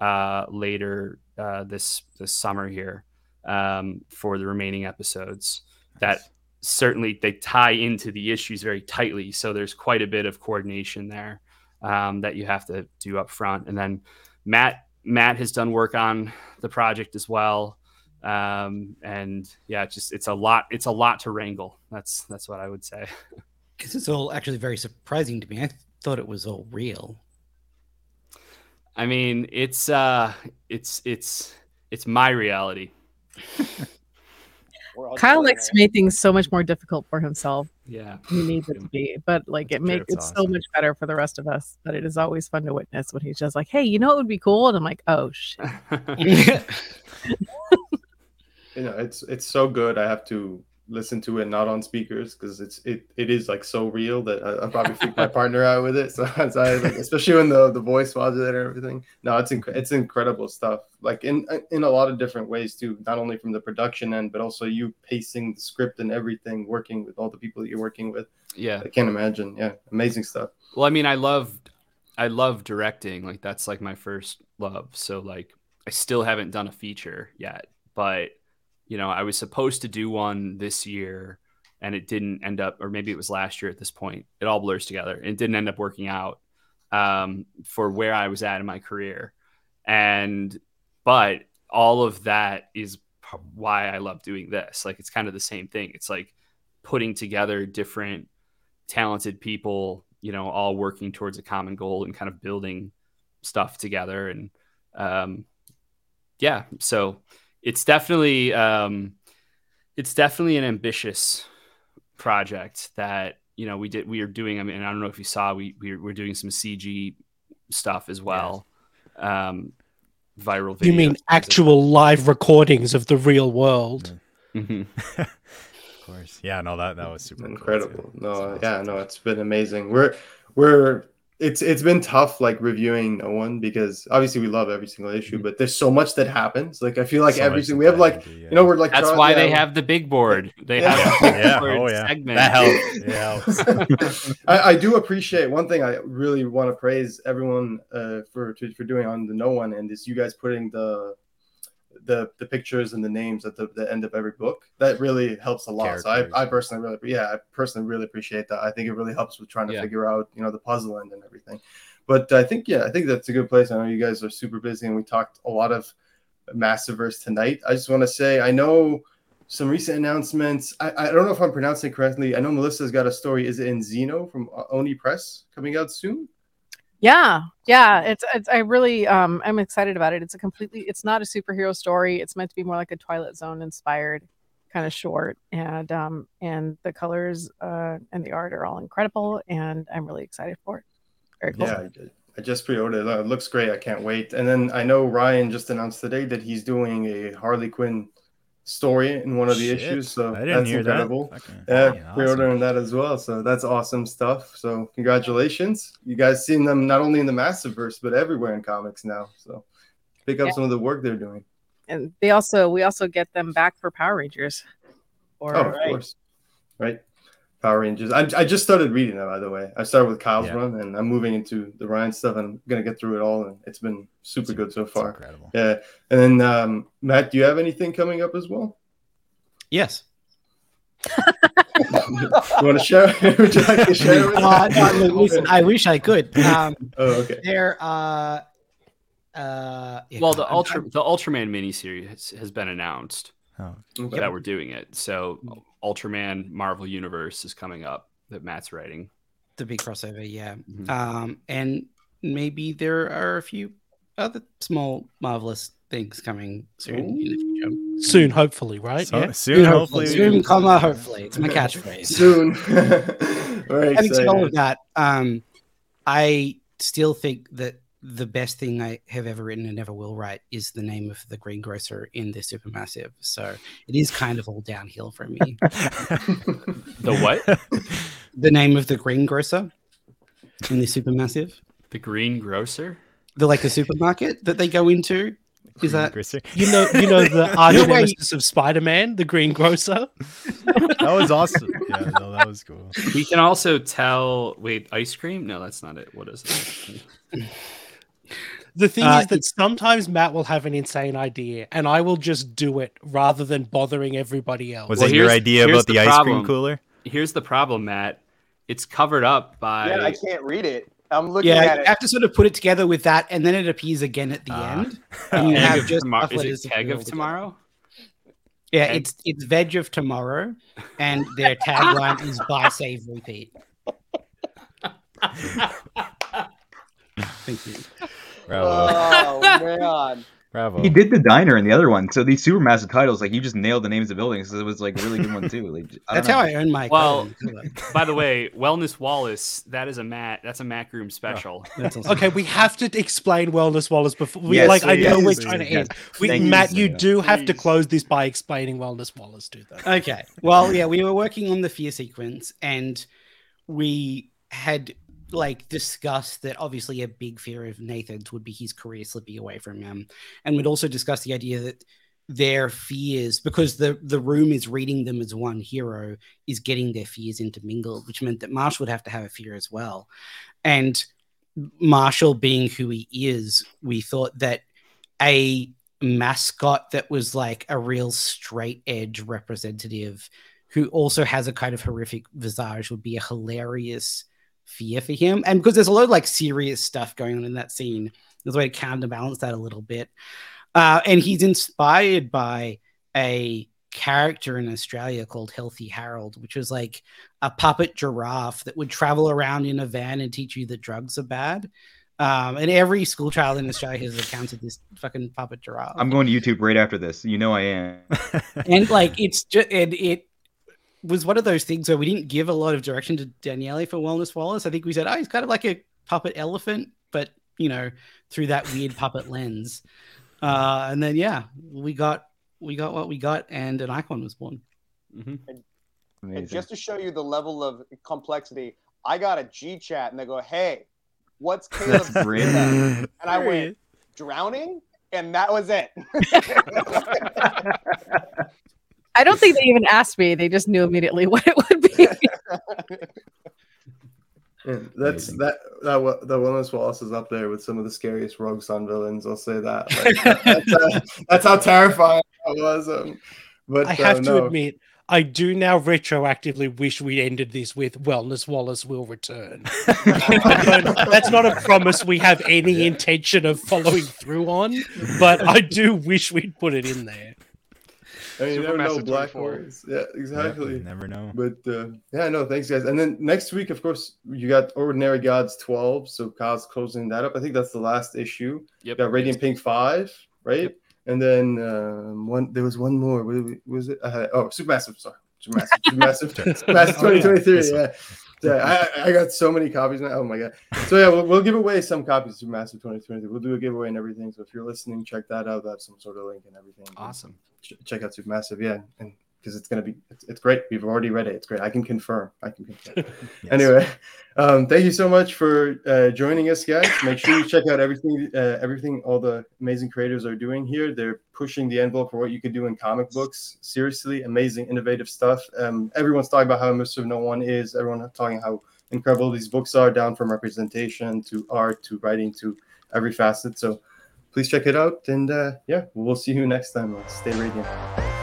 Speaker 2: uh, later uh, this this summer here um, for the remaining episodes. That certainly they tie into the issues very tightly. So there's quite a bit of coordination there um, that you have to do up front. And then Matt Matt has done work on the project as well. Um, and yeah, it's just it's a lot. It's a lot to wrangle. That's that's what I would say.
Speaker 8: Because it's all actually very surprising to me. I thought it was all real.
Speaker 2: I mean, it's uh, it's it's it's my reality.
Speaker 5: We're all
Speaker 9: Kyle likes to make things so much more difficult for himself.
Speaker 2: Yeah.
Speaker 9: He needs it to be, but like it makes
Speaker 3: good.
Speaker 9: it's
Speaker 3: It's
Speaker 9: so much better for the rest of us. But it is always fun to witness when he's just like, "Hey, you know it would be cool?" And I'm like, "Oh shit."
Speaker 1: you know it's it's so good i have to listen to it not on speakers because it's it, it is like so real that I, i'll probably freak my partner out with it so, so I, like, especially when the the voice modulator and everything no it's inc- it's incredible stuff like in in a lot of different ways too not only from the production end but also you pacing the script and everything working with all the people that you're working with
Speaker 2: yeah.
Speaker 1: i can't imagine yeah amazing stuff
Speaker 2: Well, I mean, I love, I love directing. Like that's like my first love. So like, I still haven't done a feature yet, but you know, I was supposed to do one this year, and it didn't end up, or maybe it was last year at this point. It all blurs together. It didn't end up working out um, for where I was at in my career, and but all of that is why I love doing this. Like it's kind of the same thing. It's like putting together different talented people, you know, all working towards a common goal and kind of building stuff together. And um, yeah, so it's definitely um, it's definitely an ambitious project that you know we did we are doing. I mean, I don't know if you saw we we we're doing some CG stuff as well. Um, viral.
Speaker 4: You mean
Speaker 2: videos.
Speaker 4: actual live recordings of the real world?
Speaker 2: Mhm.
Speaker 3: Of course. Yeah, no, that that was super cool,
Speaker 1: incredible no
Speaker 3: awesome.
Speaker 1: yeah no it's been amazing we're we're it's it's been tough like reviewing no one because obviously we love every single issue but there's so much that happens like i feel like
Speaker 3: So much
Speaker 1: everything we have like
Speaker 3: into, yeah.
Speaker 1: you know we're like
Speaker 2: That's
Speaker 1: Charlie-
Speaker 2: why they
Speaker 1: yeah,
Speaker 2: have the big board. They
Speaker 1: Yeah.
Speaker 2: have a
Speaker 3: Yeah, oh, yeah.
Speaker 2: segment.
Speaker 3: That helps. It helps.
Speaker 1: I, I do appreciate one thing I really want to praise everyone uh, for to, for doing on the no one and is you guys putting the the the pictures and the names at the, the end of every book. That really helps a lot. So I, I personally really yeah I personally really appreciate that. I think it really helps with trying to
Speaker 2: Yeah.
Speaker 1: figure out you know the puzzle end and everything. But I think yeah I think that's a good place. I know you guys are super busy and we talked a lot of Massiverse tonight. I just want to say I know some recent announcements. I, I don't know if I'm pronouncing it correctly. I know Melissa's got a story. Is it in Xeno from uh, Oni Press coming out soon?
Speaker 9: Yeah, yeah. It's, it's I really um I'm excited about it. It's a completely it's not a superhero story. It's meant to be more like a Twilight Zone inspired kind of short. And um and the colors uh and the art are all incredible and I'm really excited for it. Very cool.
Speaker 1: Yeah, I, just pre-ordered it. It looks great. I can't wait. And then I know Ryan just announced today that he's doing a Harley Quinn story in one of the
Speaker 3: Shit,
Speaker 1: issues. So
Speaker 3: I didn't
Speaker 1: that's
Speaker 3: hear
Speaker 1: incredible.
Speaker 3: that. Fucking-
Speaker 1: Yeah,
Speaker 3: fucking awesome.
Speaker 1: pre-ordering that as well. So that's awesome stuff. So congratulations. You guys seen them not only in the Massiverse but everywhere in comics now. So pick up
Speaker 9: Yeah.
Speaker 1: some of the work they're doing.
Speaker 9: And they also we also get them back for Power Rangers. Or
Speaker 1: Oh, of course. Right. Power Rangers. I, I just started reading them, by the way. I started with Kyle's
Speaker 3: Yeah.
Speaker 1: run and I'm moving into the Ryan stuff and I'm going to get through it all. And it's been super good so far.
Speaker 3: incredible.
Speaker 1: Yeah. And then, um, Matt, do you have anything coming up as well?
Speaker 8: Yes.
Speaker 1: you want to share? Would you like to share with
Speaker 8: Uh,
Speaker 1: us?
Speaker 8: no, look, listen, I wish I could. Um,
Speaker 1: oh, okay.
Speaker 8: there, uh, uh, yeah,
Speaker 2: well, the
Speaker 8: I'm-
Speaker 2: Ultra
Speaker 8: I'm-
Speaker 2: the Ultraman miniseries has, has been announced
Speaker 3: Oh,
Speaker 1: Okay.
Speaker 2: that we're doing it. So Ultraman Marvel Universe is coming up that Matt's writing.
Speaker 8: the big crossover, yeah.
Speaker 2: Mhm.
Speaker 8: Um, and maybe there are a few other small marvelous things coming soon in the future.
Speaker 4: Soon, hopefully, right?
Speaker 3: So,
Speaker 4: yeah.
Speaker 3: soon, hopefully, we
Speaker 8: soon,
Speaker 3: can-
Speaker 8: comma, hopefully. It's my catchphrase.
Speaker 1: Soon. Very
Speaker 8: Having said all of that, um, I still think that the best thing I have ever written and never will write is the name of the greengrocer in the supermassive. So it is kind of all downhill from me.
Speaker 2: The what?
Speaker 8: the name of the greengrocer in the supermassive,
Speaker 2: the greengrocer?
Speaker 8: The like the supermarket that they go into. Is that
Speaker 3: Grisser.
Speaker 4: You know, you know the arch
Speaker 8: No
Speaker 4: nemesis of Spider-Man, the greengrocer?
Speaker 3: That was awesome. Yeah, no, that was cool.
Speaker 2: We can also tell. Wait, ice cream? No, that's not it. What is it?
Speaker 4: The thing
Speaker 8: Uh,
Speaker 4: is that sometimes Matt will have an insane idea, and I will just do it rather than bothering everybody else.
Speaker 3: Was
Speaker 2: Well,
Speaker 3: it your idea about the,
Speaker 2: the
Speaker 3: ice cream cooler?
Speaker 2: Here's the problem, Matt. It's covered up by.
Speaker 5: Yeah, I can't read it. I'm looking
Speaker 8: yeah?
Speaker 5: at
Speaker 8: You
Speaker 5: it.
Speaker 8: have to sort of put it together with that, and then it appears again at the
Speaker 3: Ah.
Speaker 8: end. And you
Speaker 2: Keg
Speaker 8: have
Speaker 2: of
Speaker 8: just
Speaker 2: tomorrow. Is it keg of
Speaker 8: all
Speaker 2: tomorrow?
Speaker 8: Yeah,
Speaker 2: Okay.
Speaker 8: it's it's veg of tomorrow, and their tagline is buy, save, repeat. Thank you.
Speaker 3: Bravo.
Speaker 5: Oh man.
Speaker 3: Bravo.
Speaker 6: He did the diner in the other one, so these supermassive titles, like you just nailed the names of buildings. So it was like a really good one too. Like I
Speaker 8: That's
Speaker 6: don't
Speaker 8: how
Speaker 6: know.
Speaker 8: I earn my.
Speaker 2: Well. By the way, Wellness Wallace, that is a Matt. That's a Mat Groom special.
Speaker 8: Oh, that's awesome.
Speaker 4: Okay, we have to explain Wellness Wallace before. We,
Speaker 6: Yes,
Speaker 4: like, I know
Speaker 6: yes,
Speaker 4: we're
Speaker 6: yes,
Speaker 4: trying to
Speaker 6: yes.
Speaker 4: end. We,
Speaker 6: Thank
Speaker 4: Matt, you
Speaker 6: Sarah.
Speaker 4: do have to close this by explaining Wellness Wallace. Do that.
Speaker 8: Okay. Well, yeah, we were working on the fear sequence and we had like discussed that obviously a big fear of Nathan's would be his career slipping away from him. And we'd also discuss the idea that their fears, because the, the room is reading them as one hero, is getting their fears intermingled, which meant that Marshall would have to have a fear as well. And Marshall being who he is, we thought that a mascot that was like a real straight edge representative who also has a kind of horrific visage would be a hilarious fear for him. And because there's a lot of like serious stuff going on in that scene, there's a way to counterbalance that a little bit. Uh, and he's inspired by a character in Australia called Healthy Harold, which was like a puppet giraffe that would travel around in a van and teach you that drugs are bad. Um, and every school child in Australia has encountered this fucking puppet giraffe.
Speaker 6: I'm going to YouTube right after this. You know I am.
Speaker 8: and like it's just and it was one of those things where we didn't give a lot of direction to Daniele for Wellness Wallace. I think we said, oh, he's kind of like a puppet elephant, but you know, through that weird puppet lens. Uh, and then yeah, we got we got what we got, and an icon was born.
Speaker 2: Mhm.
Speaker 5: And
Speaker 6: Amazing.
Speaker 5: just to show you the level of complexity, I got a G chat and they go, "Hey, what's Caleb's
Speaker 6: That's great.
Speaker 5: And I went, "Drowning," and that was it.
Speaker 9: I don't think they even asked me. They just knew immediately what it would be.
Speaker 1: Yeah, that's
Speaker 6: Amazing.
Speaker 1: that that wa- the wellness Wallace is up there with some of the scariest Rogue Sun villains. I'll say that. Like, that's, uh, that's how terrifying it was. Um, but
Speaker 4: I have
Speaker 1: uh,
Speaker 4: to admit, I do now retroactively wish we ended this with Wellness Wallace will return. That's not a promise we have any intention of following through on, but I do wish we'd put it in there.
Speaker 1: I mean, you never know Black
Speaker 7: 24.
Speaker 1: Horse. Yeah, exactly.
Speaker 3: you never know.
Speaker 1: But uh, yeah, no, thanks guys. And then next week, of course, you got Ordinary Gods 12. So Kyle's closing that up. I think that's the last issue.
Speaker 2: Yep.
Speaker 1: You got Radiant Pink 5, right? And then um, one there was one more. What was it- Uh, oh, Supermassive. Sorry. Supermassive. Supermassive. Supermassive 2023.
Speaker 3: This.
Speaker 1: Yeah. Yeah, I, I got so many copies now. Oh my god! So yeah, we'll, we'll give away some copies of Supermassive 2023. We'll do a giveaway and everything. So if you're listening, check that out. That's some sort of link and everything.
Speaker 2: Awesome.
Speaker 1: Ch- check out Supermassive, yeah, and because it's gonna be it's, it's great. We've already read it. It's great. I can confirm. I can confirm.
Speaker 3: Yes.
Speaker 1: Anyway, um, thank you so much for uh, joining us, guys. Make sure you check out everything, uh, everything all the amazing creators are doing here. They're pushing the envelope for what you could do in comic books. Seriously, amazing, innovative stuff. Um, everyone's talking about how immersive No One is. Everyone talking how incredible these books are, down from representation to art to writing to every facet. So please check it out, and uh, yeah, we'll see you next time. Stay radiant.